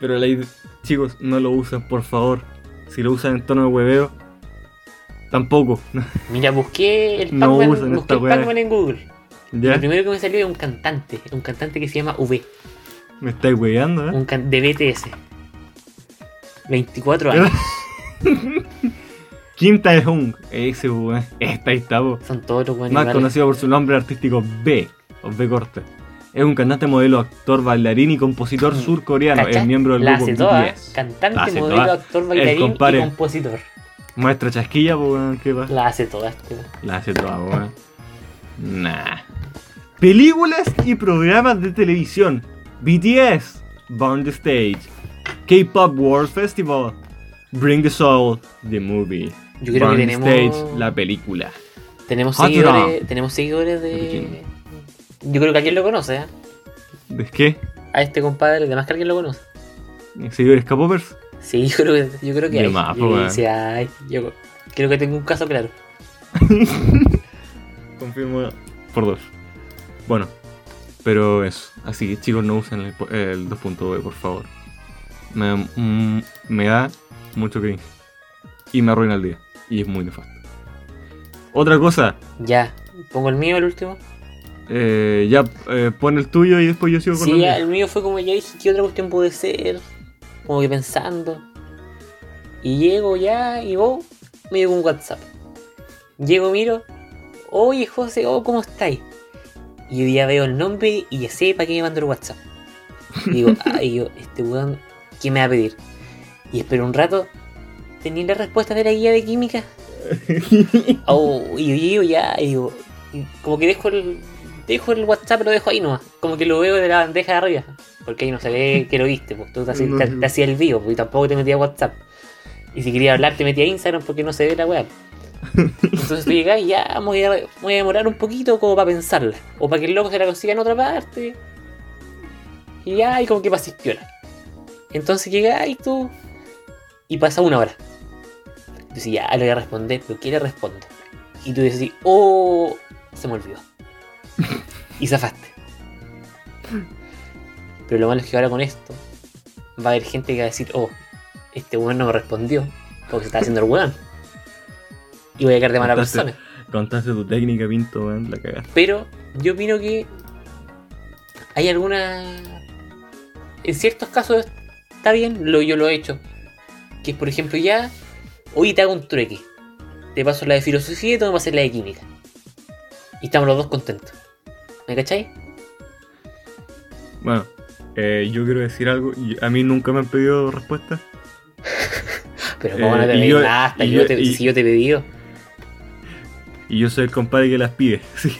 A: Pero la chicos, no lo usen, por favor. Si lo usan en tono de hueveo, tampoco.
B: Mira, busqué el
A: No
B: Pac-Man
A: usan
B: en Google.
A: ya,
B: Lo primero que me salió es un cantante, un cantante que se llama V,
A: me estáis hueveando, ¿eh?
B: un de BTS. 24 años.
A: Kim Tae-hung, ese weón. Esta ahí está, po.
B: Son todos los
A: Más conocido por su nombre artístico B, o B corte. Es un cantante, modelo, actor, bailarín y compositor surcoreano.
B: ¿Cachai?
A: Es miembro del
B: La
A: grupo
B: hace toda,
A: BTS. La
B: Cantante,
A: hace
B: modelo,
A: toda.
B: actor, bailarín y compositor.
A: Muestra chasquilla, po, weón, ¿qué pasa?
B: La hace toda este.
A: La hace toda, weón. Nah. Películas y programas de televisión. BTS, Born the Stage. K-Pop World Festival. Bring the Soul, the movie.
B: Yo creo que tenemos.
A: Stage, la película.
B: Tenemos
A: Hot
B: seguidores,
A: Drum.
B: tenemos seguidores
A: De.
B: Yo creo que alguien lo conoce, ¿eh?
A: ¿De qué?
B: A este compadre, además que alguien lo conoce.
A: ¿Seguidores K-Popers?
B: Sí, yo creo que, yo creo que hay.
A: más,
B: Yo sí hay. Yo creo que tengo un caso claro.
A: Confirmo por dos. Bueno, pero eso. Así que chicos, no usen el, el 2.v, por favor. Me, da- mm, me da mucho cringe. Y me arruina el día. Y es muy nefasto. Otra cosa,
B: Ya, pongo el mío, el último.
A: eh, ya eh, pon el tuyo y después yo sigo con
B: Sí,
A: el mío.
B: el mío fue como ya dije, ¿qué otra cuestión puede ser? Como que pensando. Y llego ya y vos me llegó un WhatsApp. Llego, miro. Oye, José, oh, ¿cómo estáis? Y hoy día veo el nombre y ya sé para qué me mandó el WhatsApp. Y digo, ay, yo, este weón, ¿qué me va a pedir? Y espero un rato. ¿Tenía la respuesta de la guía de química? Oh, y yo digo, ya, y digo, y como que dejo el, dejo el WhatsApp, lo dejo ahí nomás. Como que lo veo de la bandeja de arriba. Porque ahí no se ve que lo viste, pues tú te, hacías- te- te hacías el vivo, pues, y tampoco te metías WhatsApp. Y si quería hablar, te metía a Instagram porque no se ve la weá. Entonces tú llegas y ya voy, a, voy a demorar un poquito como para pensarla. O para que el loco se la consiga en otra parte. Y ya, y como que pases piola. Entonces llegas y tú. Y pasa una hora. Entonces ya le voy a responder, pero ¿qué le respondo? Y tú dices, oh, se me olvidó. y zafaste. Pero lo malo es que ahora con esto va a haber gente que va a decir, oh, este weón no me respondió porque se está haciendo el weón. Y voy a quedar de mala
A: Contaste.
B: persona.
A: Contaste tu técnica, Pinto, weón, la cagaste.
B: Pero yo opino que hay alguna. En ciertos casos está bien, lo, yo lo he hecho. Que por ejemplo, ya. Hoy te hago un trueque. Te paso la de filosofía y tú me pasas la de química. Y estamos los dos contentos. ¿Me cacháis?
A: Bueno, eh, yo quiero decir algo. A mí nunca me han pedido respuesta.
B: Pero como no
A: Eh,
B: te
A: y
B: pedí
A: yo-
B: nada, hasta yo- te-
A: y-
B: si yo te he pedido.
A: Y yo soy el compadre que las pide. Sí.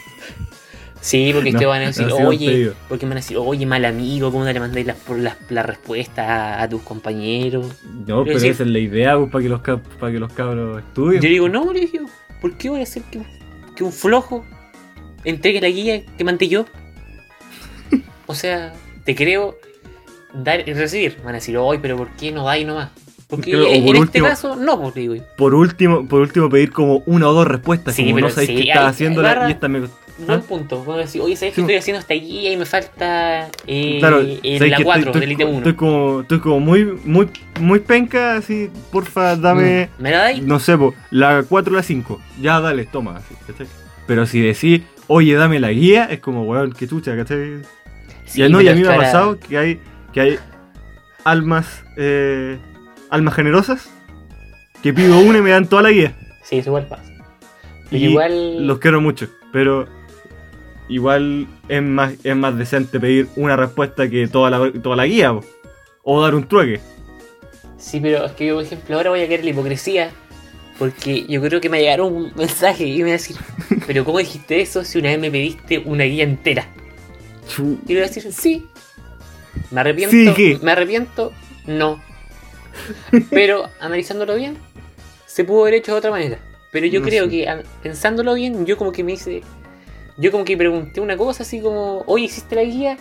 B: Sí, porque
A: No,
B: te van a decir,
A: no
B: oye, porque me van a decir, oye, mal amigo, ¿cómo te le mandáis las, por las, las respuestas a, a tus compañeros?
A: No, pero esa es la idea, pues, para que los, para que los cabros estudien.
B: Yo digo, no, le digo, ¿por qué voy a hacer que, que un flojo entregue la guía que mandé yo? O sea, te creo dar y recibir. Van a decir, oye, pero ¿por qué no dais nomás? Porque
A: Claro,
B: en,
A: por
B: en
A: último-
B: este caso, no, pues digo.
A: Por último, por último pedir como una o dos respuestas.
B: Sí,
A: como no sabéis
B: sí,
A: qué estás
B: agarra-
A: y esta me.
B: Buen punto. Van a decir, oye, ¿sabes que
A: ¿Ah? Sí.
B: estoy haciendo esta guía y me falta eh,
A: Claro,
B: en
A: sabéis
B: la
A: que
B: 4
A: estoy,
B: del
A: estoy,
B: ítem 1?
A: estoy como, estoy como muy, muy, muy penca, así, porfa, dame,
B: ¿Me la dais?
A: no sé, po, la 4 o la 5. Ya, dale, toma. así, ¿cachai? Pero si decís, oye, dame la guía, es como, weón, qué chucha, ¿cachai?
B: Sí,
A: y, no, y a mí me ha pasado que hay, que hay almas, eh, almas generosas que pido una y me dan toda la guía.
B: Sí, eso igual pasa. Pero
A: Y
B: igual.
A: los quiero mucho, pero igual es más, es más decente pedir una respuesta que toda la, toda la guía, po. o dar un trueque.
B: Sí, pero es que yo, por ejemplo, ahora voy a querer la hipocresía. Porque yo creo que me llegaron un mensaje y me va a decir, pero ¿cómo dijiste eso si una vez me pediste una guía entera? Y le voy a decir, sí. Me arrepiento.
A: Sí, ¿qué?
B: Me arrepiento, no. Pero analizándolo bien, se pudo haber hecho de otra manera. Pero yo
A: No
B: creo
A: sé.
B: que pensándolo bien, yo como que me hice. Yo como que pregunté una cosa así como, oye, ¿hiciste la guía?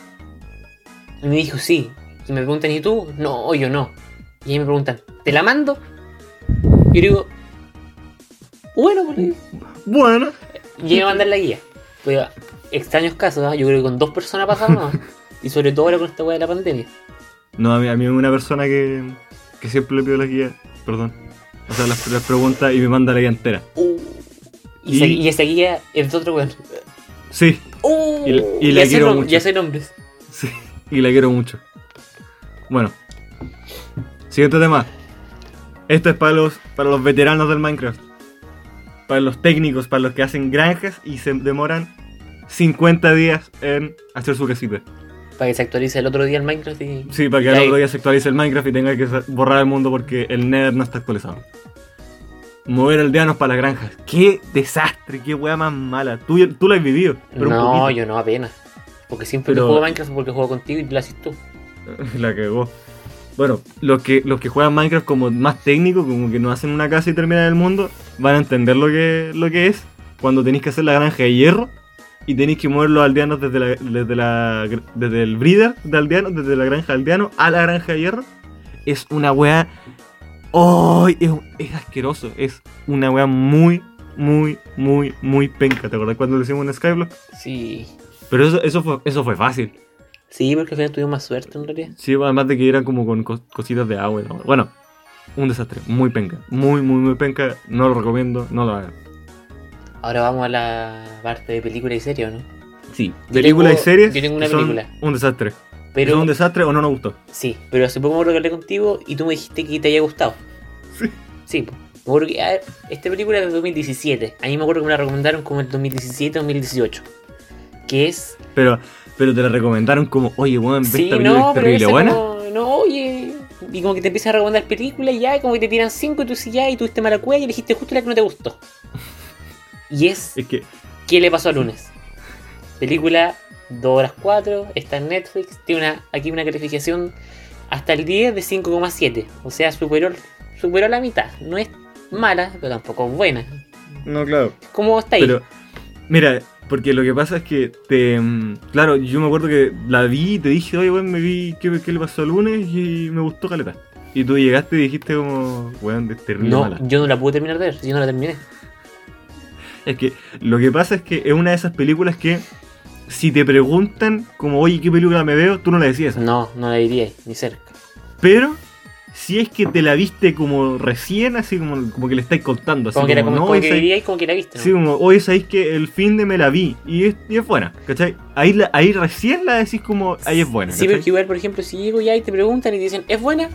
B: Y me dijo, sí. Y me preguntan, ¿y tú? No, yo no. Y ahí me preguntan, ¿te la mando? Y yo digo, bueno.
A: Bueno,
B: Y me mandan la guía. Pues, extraños casos, ¿ah? yo creo que con dos personas ha pasado más. Y sobre todo ahora con esta weá de la pandemia.
A: no, a mí, a mí una persona que, que siempre le pido la guía, perdón. O sea, las, las preguntas y me manda la guía entera.
B: Uh, y,
A: Y-
B: esa- y esa guía es de otro weón.
A: Sí,
B: Uh,
A: Y la- y la quiero mucho.
B: Ya sé nombres.
A: sí, y la quiero mucho. Bueno, siguiente tema. Esto es para los, para los veteranos del Minecraft. Para los técnicos, para los que hacen granjas y se demoran 50 días en hacer su casita.
B: Para que se actualice el otro día el Minecraft y.
A: Sí, para que
B: hay-
A: otro día se actualice el Minecraft y tenga que borrar el mundo porque el Nether no está actualizado. Mover aldeanos para las granjas. ¡Qué desastre! ¡Qué wea más mala! Tú, tú lo has vivido. Pero
B: no, yo no, apenas. Porque siempre
A: Pero-
B: que juego Minecraft porque juego contigo y lo haces tú.
A: La cagó. Bueno, los que, los que juegan Minecraft como más técnico, como que no hacen una casa y terminan el mundo, van a entender lo que, lo que es cuando tenéis que hacer la granja de hierro y tenéis que mover los aldeanos desde, la, desde, la, desde el breeder de aldeanos, desde la granja de aldeanos a la granja de hierro. Es una wea. ¡Oh! Es, es asqueroso. Es una wea muy, muy, muy, muy penca. ¿Te acordás cuando lo hicimos en Skyblock?
B: Sí.
A: Pero eso, eso, fue, eso fue fácil.
B: Sí, porque al final tuvimos más suerte en realidad.
A: Sí, además de que eran como con cos- cositas de agua. todo. Bueno, un desastre. Muy penca. Muy, muy, muy penca. No lo recomiendo. No lo hagan.
B: Ahora vamos a la parte de película y serie, ¿o ¿no?
A: Sí. Películas y series
B: yo tengo una
A: son
B: película.
A: un desastre.
B: Pero
A: ¿Es un desastre o no nos gustó?
B: Sí, pero hace poco me hablé contigo y tú me dijiste que te haya gustado.
A: Sí.
B: Sí. Me acuerdo que, a ver, esta película es de 2017. A mí me acuerdo que me la recomendaron como el 2017-2018. Que es.
A: Pero, pero te la recomendaron como, oye, weón,
B: Sí,
A: esta película
B: no,
A: es terrible buena.
B: como, no, oye. Y como que te empiezan a recomendar películas y ya, como que te tiran cinco y tú sí ya, y tuviste mala cueva y elegiste justo la que no te gustó. Y es
A: Es que,
B: ¿Qué le pasó a lunes? Película 2 horas 4, está en Netflix, tiene una, aquí una calificación hasta el 10 de 5,7. O sea, superó, superó la mitad. No es mala, pero tampoco es buena.
A: no, claro.
B: ¿Cómo está ahí?
A: Pero, mira, porque lo que pasa es que te. mm, Claro, yo me acuerdo que la vi y te dije, oye, weón, me vi qué, qué le pasó el lunes y me gustó caleta. Y tú llegaste y dijiste como, weón, es terrible
B: no,
A: mala.
B: yo no la pude terminar de ver, yo no la terminé.
A: Es que lo que pasa es que es una de esas películas que si te preguntan como, oye, ¿qué película me veo? Tú no la decías.
B: No, no la diría ni cerca.
A: Pero si es que te la viste como recién, así como, como que le estáis contando. Así
B: Como que, era como,
A: no,
B: como que diríais como que la viste. ¿no?
A: Sí, como, oye, sabéis que el fin de me la vi y es, y es buena, ¿cachai? Ahí, la- ahí recién la decís como, ahí es buena.
B: Sí,
A: ¿cachai?
B: pero que igual, por ejemplo, si llego ya y te preguntan y te dicen, ¿es buena?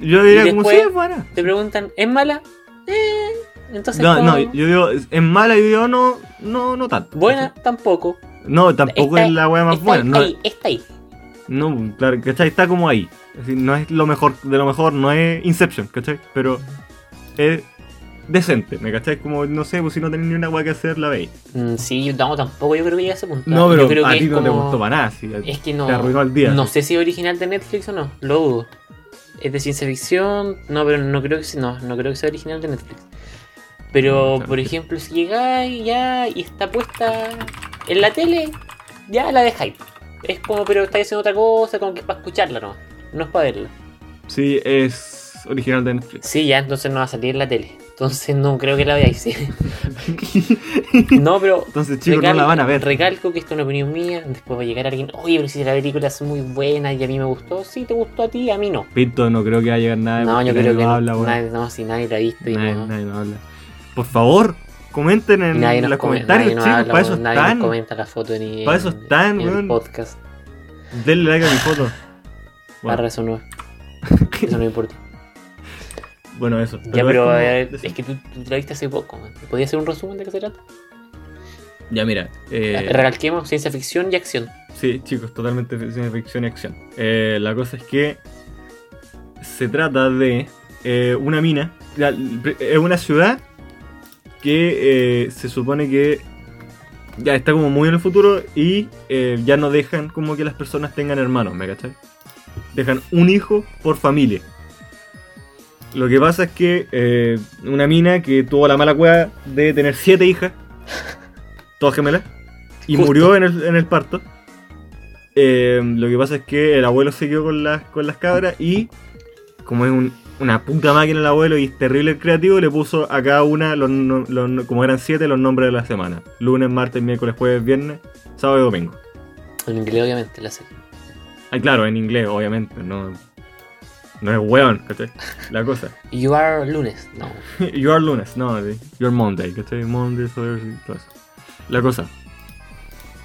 A: Yo diría como, sí, es buena.
B: Te preguntan, ¿es mala? Eh, entonces,
A: No,
B: como,
A: no, yo digo, es mala yo digo, no, no, no tanto.
B: buena, tampoco.
A: No, tampoco
B: Está-
A: es la wea más
B: está
A: buena. No,
B: está ahí.
A: no, claro, ¿cachai? Está como ahí. No es lo mejor, de lo mejor, no es Inception, ¿cachai? Pero es decente, ¿me cachai? Como, no sé, pues si no tenés ni una wea que hacer, la veis.
B: Mm, sí, yo- no, tampoco yo creo que llegue a ese punto.
A: No,
B: Yo
A: pero
B: creo
A: a ti no te gustó para nada, sí,
B: Es que no.
A: te arruinó el día.
B: No sé si es original de Netflix o no, lo dudo. Es de ciencia ficción, no, pero no creo que no, no creo que sea original de Netflix. Pero, por ejemplo, si llegáis ya y está puesta en la tele, ya la dejáis. Es como, pero estáis haciendo otra cosa, como que es para escucharla, no. No es para verla.
A: Sí, es original de Netflix.
B: Sí, ya, entonces no va a salir en la tele. Entonces no creo que la veáis. sí. No, pero
A: Entonces, chicos, no la van a ver.
B: Recalco que esto es una opinión mía. Después va a llegar alguien, oye, pero si la película es muy buena y a mí me gustó. Sí, te gustó a ti, a mí no.
A: Pinto, no creo que vaya a llegar nada.
B: No, yo creo que no.
A: habla, weón.
B: nadie, no, si nadie la ha visto y
A: Nadie,
B: no.
A: nadie habla. Por favor, comenten en
B: nadie
A: los
B: come-
A: comentarios,
B: nadie
A: chicos. para eso
B: nadie
A: están.
B: nos comenta la foto ni
A: Para eso
B: en-
A: están,
B: en el podcast.
A: Denle like a mi foto.
B: Barra
A: Bueno,
B: eso no. Eso no importa.
A: bueno, eso.
B: ya, pero
A: es como-
B: a ver, es que tú, tú la viste hace poco. ¿Podías hacer un resumen de qué se trata?
A: Ya, mira. eh,
B: Recalquemos ciencia ficción y acción.
A: Sí, chicos, totalmente ciencia ficción y acción. Eh, la cosa es que se trata de eh, una mina. Es una ciudad que eh, se supone que ya está como muy en el futuro y eh, ya no dejan como que las personas tengan hermanos, ¿me cachai? Dejan un hijo por familia. Lo que pasa es que eh, una mina que tuvo la mala cueva de tener siete hijas, todas gemelas, y
B: Justo.
A: murió en el, en el parto. Eh, lo que pasa es que el abuelo se quedó con las, con las cabras y, como es un- una puta máquina el abuelo y es terrible el creativo, le puso a cada una, los, como eran siete, los nombres de la semana: lunes, martes, miércoles, jueves, viernes, sábado y domingo.
B: En inglés, obviamente, la serie.
A: Ah, claro, en inglés, obviamente, no, no es weón, ¿cachai? La cosa.
B: You are lunes. No.
A: You are lunes, no, you are Monday, ¿cachai? Monday, Thursday, todo eso. La cosa.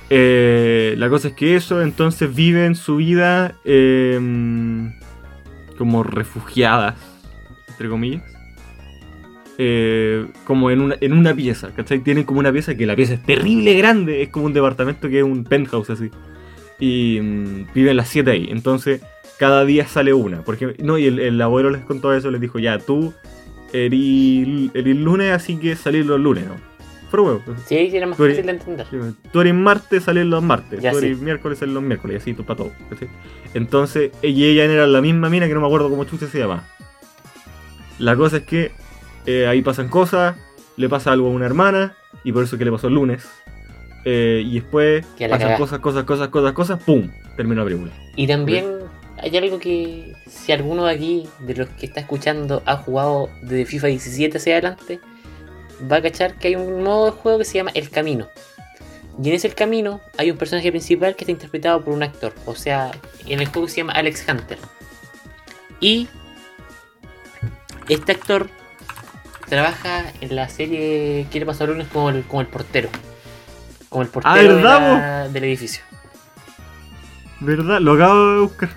A: Eh, la cosa es que eso, entonces viven su vida eh, como refugiadas, entre comillas. Eh, como en una, en una pieza, ¿cachai? Tienen como una pieza que la pieza es terrible grande, es como un departamento que es un penthouse así. Y mm, viven las siete ahí, entonces cada día sale una. Porque, no, y el, el abuelo les contó eso, les dijo, ya, tú eres el lunes, así que salir los lunes, ¿no? Pero huevo, pues,
B: Sí, era más
A: eres-
B: fácil de entender.
A: Sí, Tú eres martes, salen los martes.
B: Ya,
A: tú eres miércoles, salen los miércoles. Y así tú para todo. Entonces, ella y ella eran la misma mina que no me acuerdo cómo chucha se llama. La cosa es que eh, ahí pasan cosas, le pasa algo a una hermana, y por eso que le pasó el lunes. Eh, y después pasan cosas, cosas, cosas, cosas, cosas, ¡pum! Terminó la película.
B: Y también hay algo que si alguno de aquí, de los que está escuchando, ha jugado desde FIFA 17 hacia adelante, va a cachar que hay un modo de juego que se llama El Camino. Y en ese El Camino hay un personaje principal que está interpretado por un actor. O sea, en el juego se llama Alex Hunter. Y este actor trabaja en la serie ¿Qué le pasó a lunes? como el, como el portero. Como el portero de
A: ¿verdad,
B: la- del edificio.
A: ¿Verdad? Lo acabo de buscar.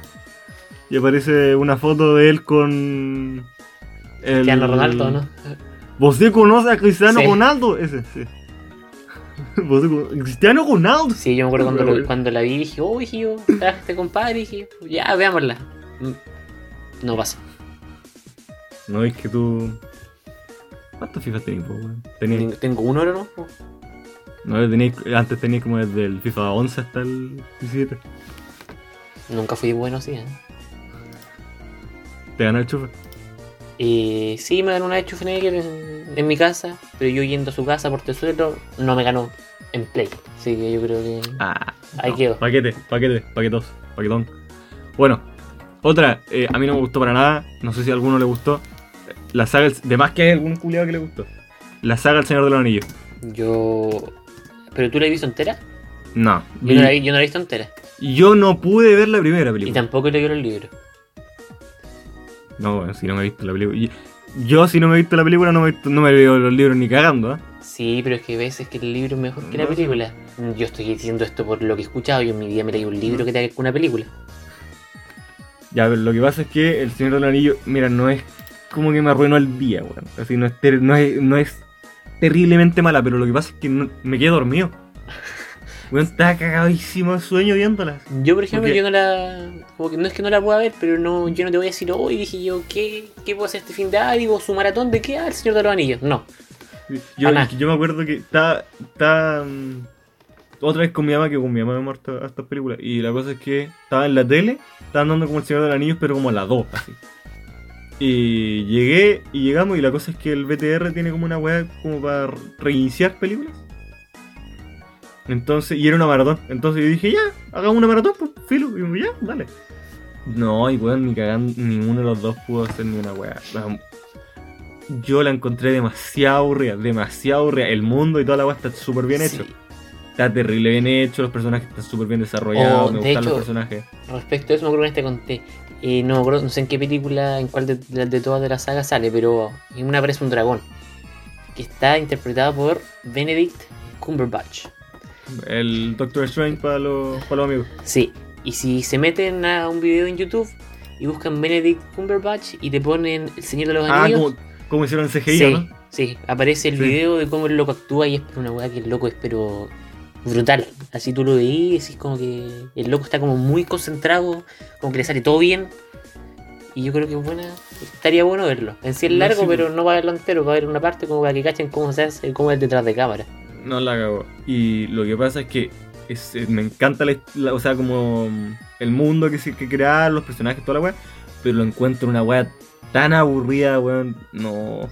A: Y aparece una foto de él con. El...
B: Cristiano Ronaldo, ¿no?
A: ¿Vos conoces a Cristiano
B: Sí.
A: Ronaldo? Ese, sí. ¿Vos cono- Cristiano Ronaldo.
B: Sí, yo me acuerdo cuando, lo- cuando la vi dije, oh, dije yo, este compadre, dije, ya, veámosla. Mm, No pasa.
A: No, es que tú. ¿Cuántos FIFA tenías, po, weón? Tenías-
B: Tengo, uno ahora, ¿no?
A: No, tenías, antes tenías como desde el FIFA 11 hasta el 17.
B: Nunca fui bueno así, ¿eh?
A: Te ganó el chufa.
B: Eh, sí, me ganó una vez Schwarzenegger en, en mi casa, pero yo yendo a su casa por tesuelo, no me ganó en Play. Así que yo creo que.
A: Ah,
B: Ahí quedó.
A: Paquete, paquete, paquetos, paquetón. Bueno, otra, eh, a mí no me gustó para nada. No sé si a alguno le gustó. La saga, de más que hay algún culiado que le gustó. La saga El Señor de los Anillos.
B: Yo. ¿Pero tú la has visto entera?
A: No.
B: Yo no la, vi- yo no la he visto entera.
A: Yo no pude ver la primera
B: Y
A: película.
B: tampoco he leído el libro.
A: No, bueno, si no me he visto la película. Yo, si no me he visto la película, no me, he visto- no me leo los libros ni cagando, ¿ah?
B: Sí, pero es que a veces que el libro es mejor que la
A: No,
B: película. Yo estoy diciendo esto por lo que he escuchado. Yo en mi vida me leí un libro que te haga una película.
A: Ya, pero lo que pasa es que El Señor de los Anillos, mira, no es como que me arruinó el día, weón. Así, no es, no, es, no es terriblemente mala, pero lo que pasa es que no- me quedé dormido. Weón, estaba cagadísimo de sueño viéndolas.
B: Yo, por ejemplo,
A: Porque-
B: yo no la. Como que no es que no la pueda ver, pero no, yo no te voy a decir, hoy dije yo, ¿qué, ¿qué puedo hacer este fin de año? Digo, su maratón de qué? Ah, el Señor de los Anillos. No.
A: Yo, me acuerdo que está, está mm, otra vez con mi mamá, que con mi mamá me muerto a estas películas. Y la cosa es que estaba en la tele, estaban dando como el Señor de los Anillos, pero como a las 2, así. Y llegué y llegamos y la cosa es que el BTR tiene como una weá como para reiniciar películas. Entonces, y era una maratón. Entonces yo dije, ya, hagamos una maratón, pues, filo. Y yo, ya, dale. No, y weón, ni cagando, ninguno de los dos pudo hacer ni una weá. Yo la encontré demasiado aburrida, demasiado aburrida. El mundo y toda la weá está súper bien hecho. Está terrible bien hecho, los personajes están súper bien desarrollados,
B: Oh,
A: me
B: de
A: gustan los
B: hecho-
A: personajes.
B: Respecto a eso, me acuerdo que te conté. Eh, no no sé en qué película, en cuál de, de, de todas de la saga sale, pero en una aparece un dragón. Que está interpretado por Benedict Cumberbatch.
A: El Doctor Strange para los, para los amigos.
B: Sí, y si se meten a un video en YouTube y buscan Benedict Cumberbatch y te ponen El Señor de los
A: Ah,
B: Anillos.
A: como, como hicieron en CGI,
B: sí,
A: ¿no?
B: sí, aparece el
A: Sí.
B: video de cómo el loco actúa y es una weá que el loco es pero brutal. Así tú lo veís y decís como que el loco está como muy concentrado, como que le sale todo bien. Y yo creo que es buena, estaría bueno verlo. En sí es
A: No,
B: largo,
A: sí,
B: pero no va a verlo entero, va a ver una parte como para que cachen cómo se hace, cómo es detrás de cámara.
A: No la cago. Y lo que pasa es que es- eh, me encanta la, la- o sea, como mm, el mundo que se que crear, los personajes, toda la weá. Pero lo encuentro una weá tan aburrida, weón. No.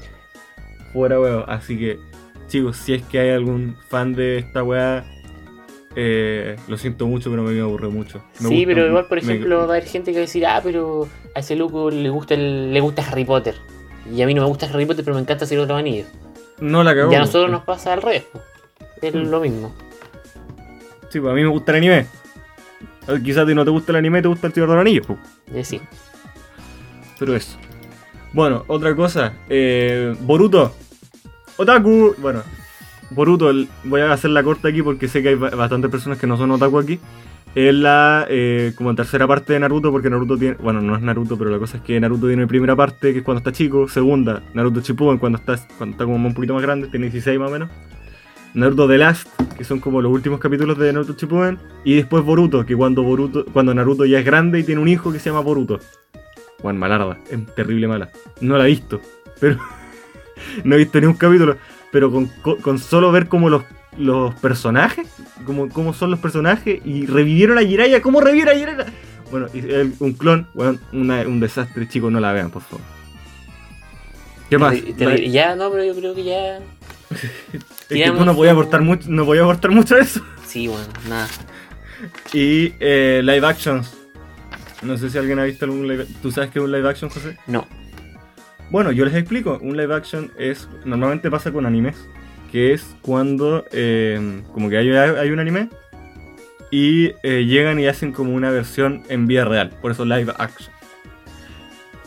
A: Fuera, weón. Así que, chicos, si es que hay algún fan de esta weá, eh, lo siento mucho, pero me aburre mucho. Me
B: sí,
A: gusta-
B: pero igual, por
A: me-
B: ejemplo, va a haber gente que va a decir, ah, pero a ese loco le gusta el, le gusta Harry Potter. Y a mí no me gusta Harry Potter, pero me encanta de los Anillos.
A: No la cagó.
B: Y a nosotros nos pasa al revés. Es
A: Mm.
B: lo mismo.
A: Sí, pues a mí me gusta el anime. Eh, Quizás a ti no te gusta el anime, te gusta el Señor de los Anillos, pues.
B: Es sí.
A: Pero eso. Bueno, otra cosa. Eh, Boruto. Otaku. Bueno, Boruto, el- voy a hacer la corta aquí porque sé que hay ba- bastantes personas que no son otaku aquí. Es la eh, como tercera parte de Naruto porque Naruto tiene... Bueno, no es Naruto, pero la cosa es que Naruto tiene primera parte, que es cuando está chico. Segunda, Naruto Shippuden, cuando está, cuando está como un poquito más grande, tiene 16 más o menos. Naruto The Last, que son como los últimos capítulos de Naruto Shippuden. Y después Boruto, que cuando, Boruto, cuando Naruto ya es grande y tiene un hijo que se llama Boruto. Juan malarda, es terrible mala. No la he visto, pero no he visto ni un capítulo. Pero con, con- solo ver como los, los personajes, como, cómo son los personajes, y revivieron a Jiraiya, ¿cómo revivieron a Jiraiya? Bueno, y el- un clon, bueno, una- un desastre, chicos, no la vean, por favor. ¿Qué más?
B: Te- te- Ya, no, pero yo creo que ya.
A: Es que tú no podías aportar mucho, no podías aportar mucho a eso.
B: Sí, bueno, nada.
A: Y eh, live actions. No sé si alguien ha visto algún live ¿Tú sabes qué es un live action, José?
B: No.
A: Bueno, yo les explico. Un live action es. Normalmente pasa con animes. Que es cuando. eh, como que hay, hay un anime. Y eh, llegan y hacen como una versión en vida real. Por eso live action.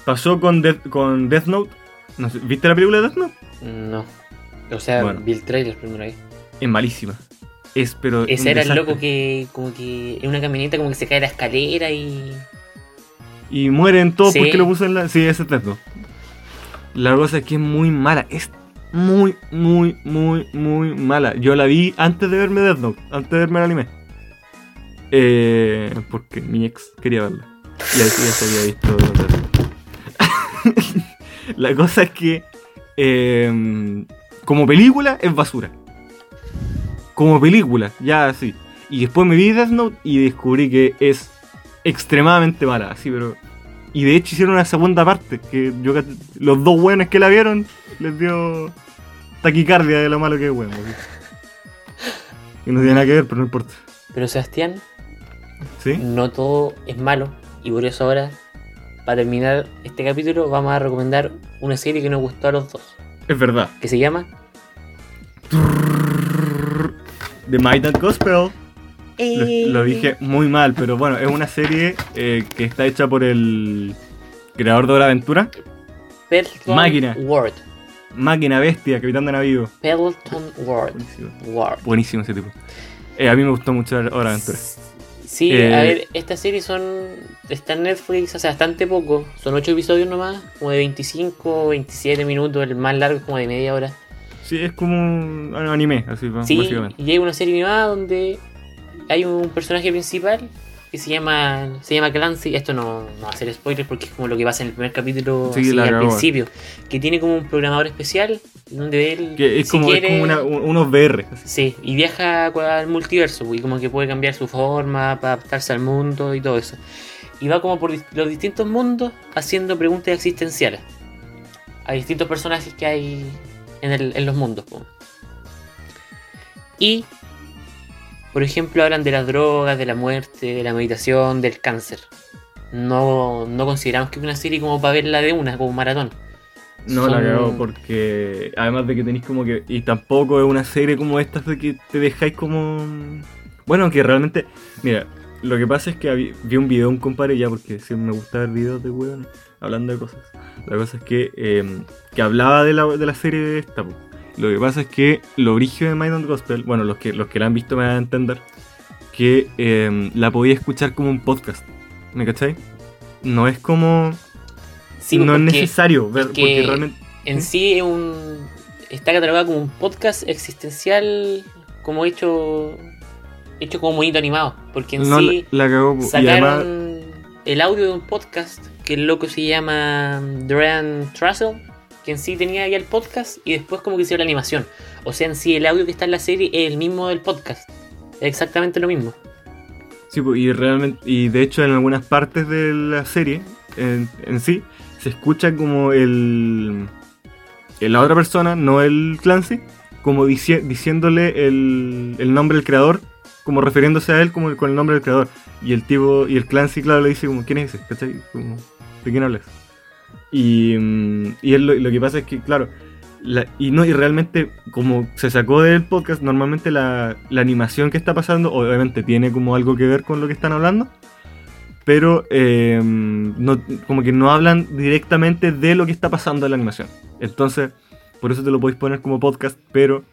A: Pasó con Death, con Death Note. No sé, ¿Viste la película de Death Note?
B: No. O sea,
A: Bueno.
B: vi el trailer primero ahí.
A: Es malísima. Es, pero.
B: Ese era el loco que, como que en una camioneta, como que se cae la escalera y.
A: Y mueren todos
B: Sí.
A: porque lo puso en la. Sí, ese Note. La cosa es que es muy mala. Es muy, muy, muy, muy mala. Yo la vi antes de verme Death Note, antes de verme el anime. Eh, porque mi ex quería verla. Y así ya se había visto. La cosa es que eh, como película es basura. Como película, ya así. Y después me vi Death Note y descubrí que es extremadamente mala, así, pero. Y de hecho hicieron una segunda parte, que yo los dos buenos que la vieron les dio taquicardia de lo malo que es bueno. Y no tiene nada que ver, pero no importa.
B: Pero Sebastián,
A: ¿Sí?
B: no todo es malo. Y por eso ahora, para terminar este capítulo, vamos a recomendar una serie que nos gustó a los dos.
A: Es verdad.
B: Que se llama
A: The Midnight Gospel. Lo,
B: Eh.
A: lo dije muy mal, pero bueno, es una serie eh, que está hecha por el creador de Hora Aventura.
B: Peloton
A: Máquina.
B: World.
A: Máquina Bestia, Capitán de Navío.
B: Peloton World.
A: Buenísimo.
B: World.
A: Buenísimo ese tipo. Eh, a mí me gustó mucho Hora Aventura.
B: Sí,
A: Eh,
B: a ver, estas series son. Está en Netflix hace bastante poco. Son 8 episodios nomás, como de 25, 27 minutos. El más largo es como de media hora.
A: Sí, es como un anime, así
B: Sí,
A: básicamente.
B: y hay una serie animada donde hay un personaje principal que se llama se llama Clancy. Esto no, no va a ser spoiler porque es como lo que pasa en el primer capítulo
A: Sí,
B: así, al principio. Que tiene como un programador especial donde él.
A: Que es
B: si
A: como, es
B: quiere-
A: como una- un- unos VR.
B: Sí, y viaja al multiverso y como que puede cambiar su forma para adaptarse al mundo y todo eso. Y va como por los distintos mundos haciendo preguntas existenciales a distintos personajes que hay en, el- en los mundos. Y, por ejemplo, hablan de las drogas, de la muerte, de la meditación, del cáncer. No, no consideramos que es una serie como para verla de una, como un maratón.
A: No la cago porque además de que tenéis como que y tampoco es una serie como estas de que te dejáis como bueno que realmente mira lo que pasa es que habí- vi un video de un compadre ya porque siempre me gusta ver videos de weón hablando de cosas la cosa es que eh, que hablaba de la, de la serie esta po. lo que pasa es que lo brígido de Mind and Gospel bueno los que los que la han visto me van a entender que eh, la podía escuchar como un podcast ¿me cachai? no es como
B: Sí,
A: no es necesario ver porque realmente
B: en sí es un está catalogado como un podcast existencial como hecho hecho como bonito animado porque en
A: No,
B: sí
A: la, la
B: sacaron
A: además,
B: el audio de un podcast que el loco se llama Duran Trussell que en sí tenía ya el podcast y después como que hicieron la animación. O sea en sí el audio que está en la serie es el mismo del podcast es exactamente lo mismo.
A: Sí, po, y realmente, y de hecho en algunas partes de la serie, en, en sí, se escucha como el, la otra persona, no el Clancy, como dici- diciéndole el, el nombre del creador, como refiriéndose a él como con el nombre del creador. Y el tipo, y el Clancy, claro, le dice como, ¿quién es ese? ¿Cachai? Como, ¿De quién hablas? Y, mm, y él lo, que pasa es que, claro, la- y no, y realmente, como se sacó del podcast, normalmente la, la animación que está pasando, obviamente tiene como algo que ver con lo que están hablando, pero eh, no, como que no hablan directamente de lo que está pasando en la animación. Entonces, por eso te lo podéis poner como podcast, pero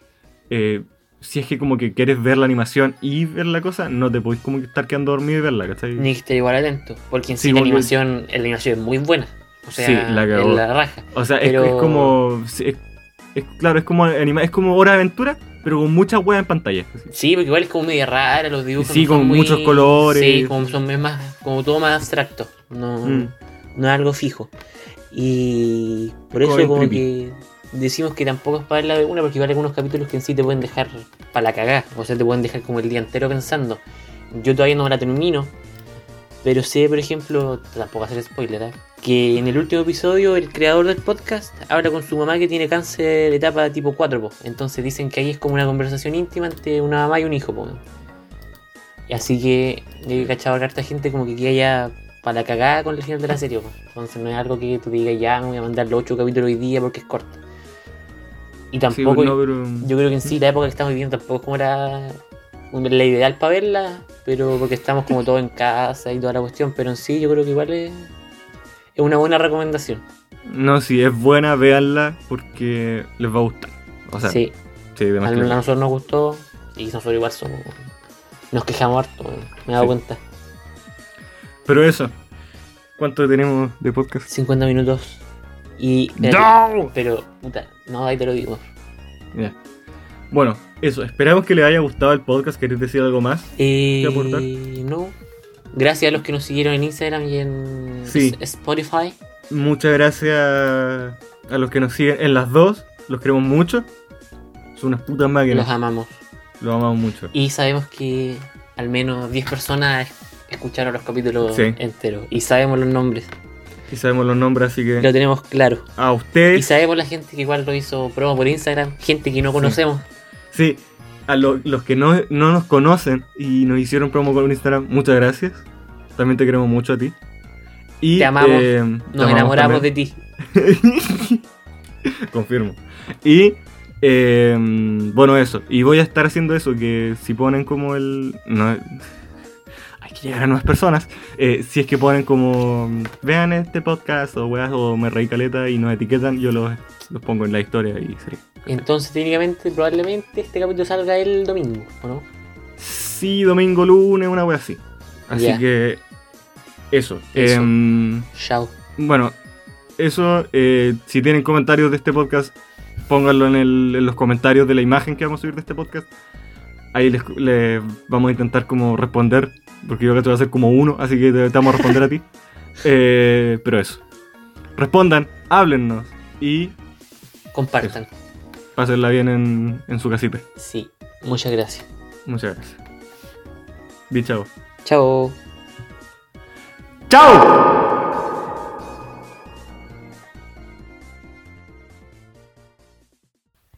A: eh, si es que como que quieres ver la animación y ver la cosa, no te podéis como que estar quedando dormido y verla, ¿cachai?
B: ni que esté igual atento porque en sí,
A: Sí,
B: la animación la animación es muy buena o sea
A: Sí, la
B: es la raja
A: O sea, es-
B: Pero-
A: es, como. Es, es- claro, es como anima, es como hora de aventura, pero con muchas weas en pantalla. así.
B: Sí, porque igual es como media rara, los dibujos.
A: Sí, con
B: muy-
A: muchos colores.
B: Sí, como, son más, como todo más abstracto. No,
A: Mm.
B: no es algo fijo. Y por eso como
A: creepy.
B: que decimos que tampoco es para verla de una, porque igual hay algunos capítulos que en sí te pueden dejar para la cagada. O sea, te pueden dejar como el día entero pensando. Yo todavía no me la termino. Pero sé, por ejemplo, tampoco hacer spoiler, ¿eh? que en el último episodio el creador del podcast habla con su mamá que tiene cáncer etapa tipo 4, po. entonces dicen que ahí es como una conversación íntima entre una mamá y un hijo. Po. Y así que he cachado a harta gente como que queda ya para la cagada con el final de la serie. po. Entonces no es algo que tú digas ya me voy a mandar los 8 capítulos hoy día porque es corto. Y
A: Sí,
B: tampoco,
A: no, pero-
B: yo creo que en sí la época que estamos viviendo tampoco es como la, la ideal para verla, pero porque estamos como todos en casa y toda la cuestión, pero en sí yo creo que igual es, es una buena recomendación.
A: No, si es buena, véanla porque les va a gustar. O sea, sí,
B: a nosotros nos gustó y nosotros igual somos, nos quejamos harto, me he dado
A: Sí.
B: cuenta.
A: Pero eso. ¿Cuánto tenemos de podcast?
B: 50 minutos. Y.
A: ¡No!
B: Pero, puta, no, ahí te lo digo.
A: Ya. Bueno, eso. Esperamos que les haya gustado el podcast. ¿Queréis decir algo más?
B: Eh,
A: aportar?
B: no. Gracias a los que nos siguieron en Instagram y en
A: Sí.
B: Spotify.
A: Muchas gracias a los que nos siguen en las dos. Los queremos mucho. Son unas putas máquinas.
B: Los amamos.
A: Los amamos mucho.
B: Y sabemos que al menos 10 personas escucharon los capítulos
A: Sí.
B: enteros. Y sabemos los nombres.
A: Y sabemos los nombres, así que
B: Lo tenemos claro.
A: a
B: Y
A: ustedes.
B: sabemos la gente que igual lo hizo promo por Instagram. Gente que no conocemos.
A: Sí, a lo- los que no, no nos conocen y nos hicieron promo con Instagram, muchas gracias. También te queremos mucho a ti. Y,
B: Te amamos.
A: eh, te
B: Nos
A: amamos
B: enamoramos
A: también.
B: de ti.
A: Confirmo. Y eh, bueno, eso. Y voy a estar haciendo eso, que si ponen como el... No, hay que llegar a nuevas personas. Eh, si es que ponen como... Vean este podcast o weas o me reí caleta y nos etiquetan, yo los, los pongo en la historia y sería.
B: Entonces, técnicamente, probablemente este capítulo salga el domingo, ¿o no?
A: Sí, domingo, lunes, una wea así. Así que... Eso.
B: Eso.
A: Em,
B: Chao.
A: Bueno, eso, eh, si tienen comentarios de este podcast, pónganlo en, el- en los comentarios de la imagen que vamos a subir de este podcast. Ahí les, les vamos a intentar como responder, porque yo creo que te voy a hacer como uno, así que te, te vamos a responder a ti. Eh, pero eso. Respondan, háblennos y
B: Compartan.
A: Pásenla bien en, en su casita.
B: Sí. Muchas gracias.
A: Muchas gracias. Di chao.
B: Chao.
A: ¡Chao!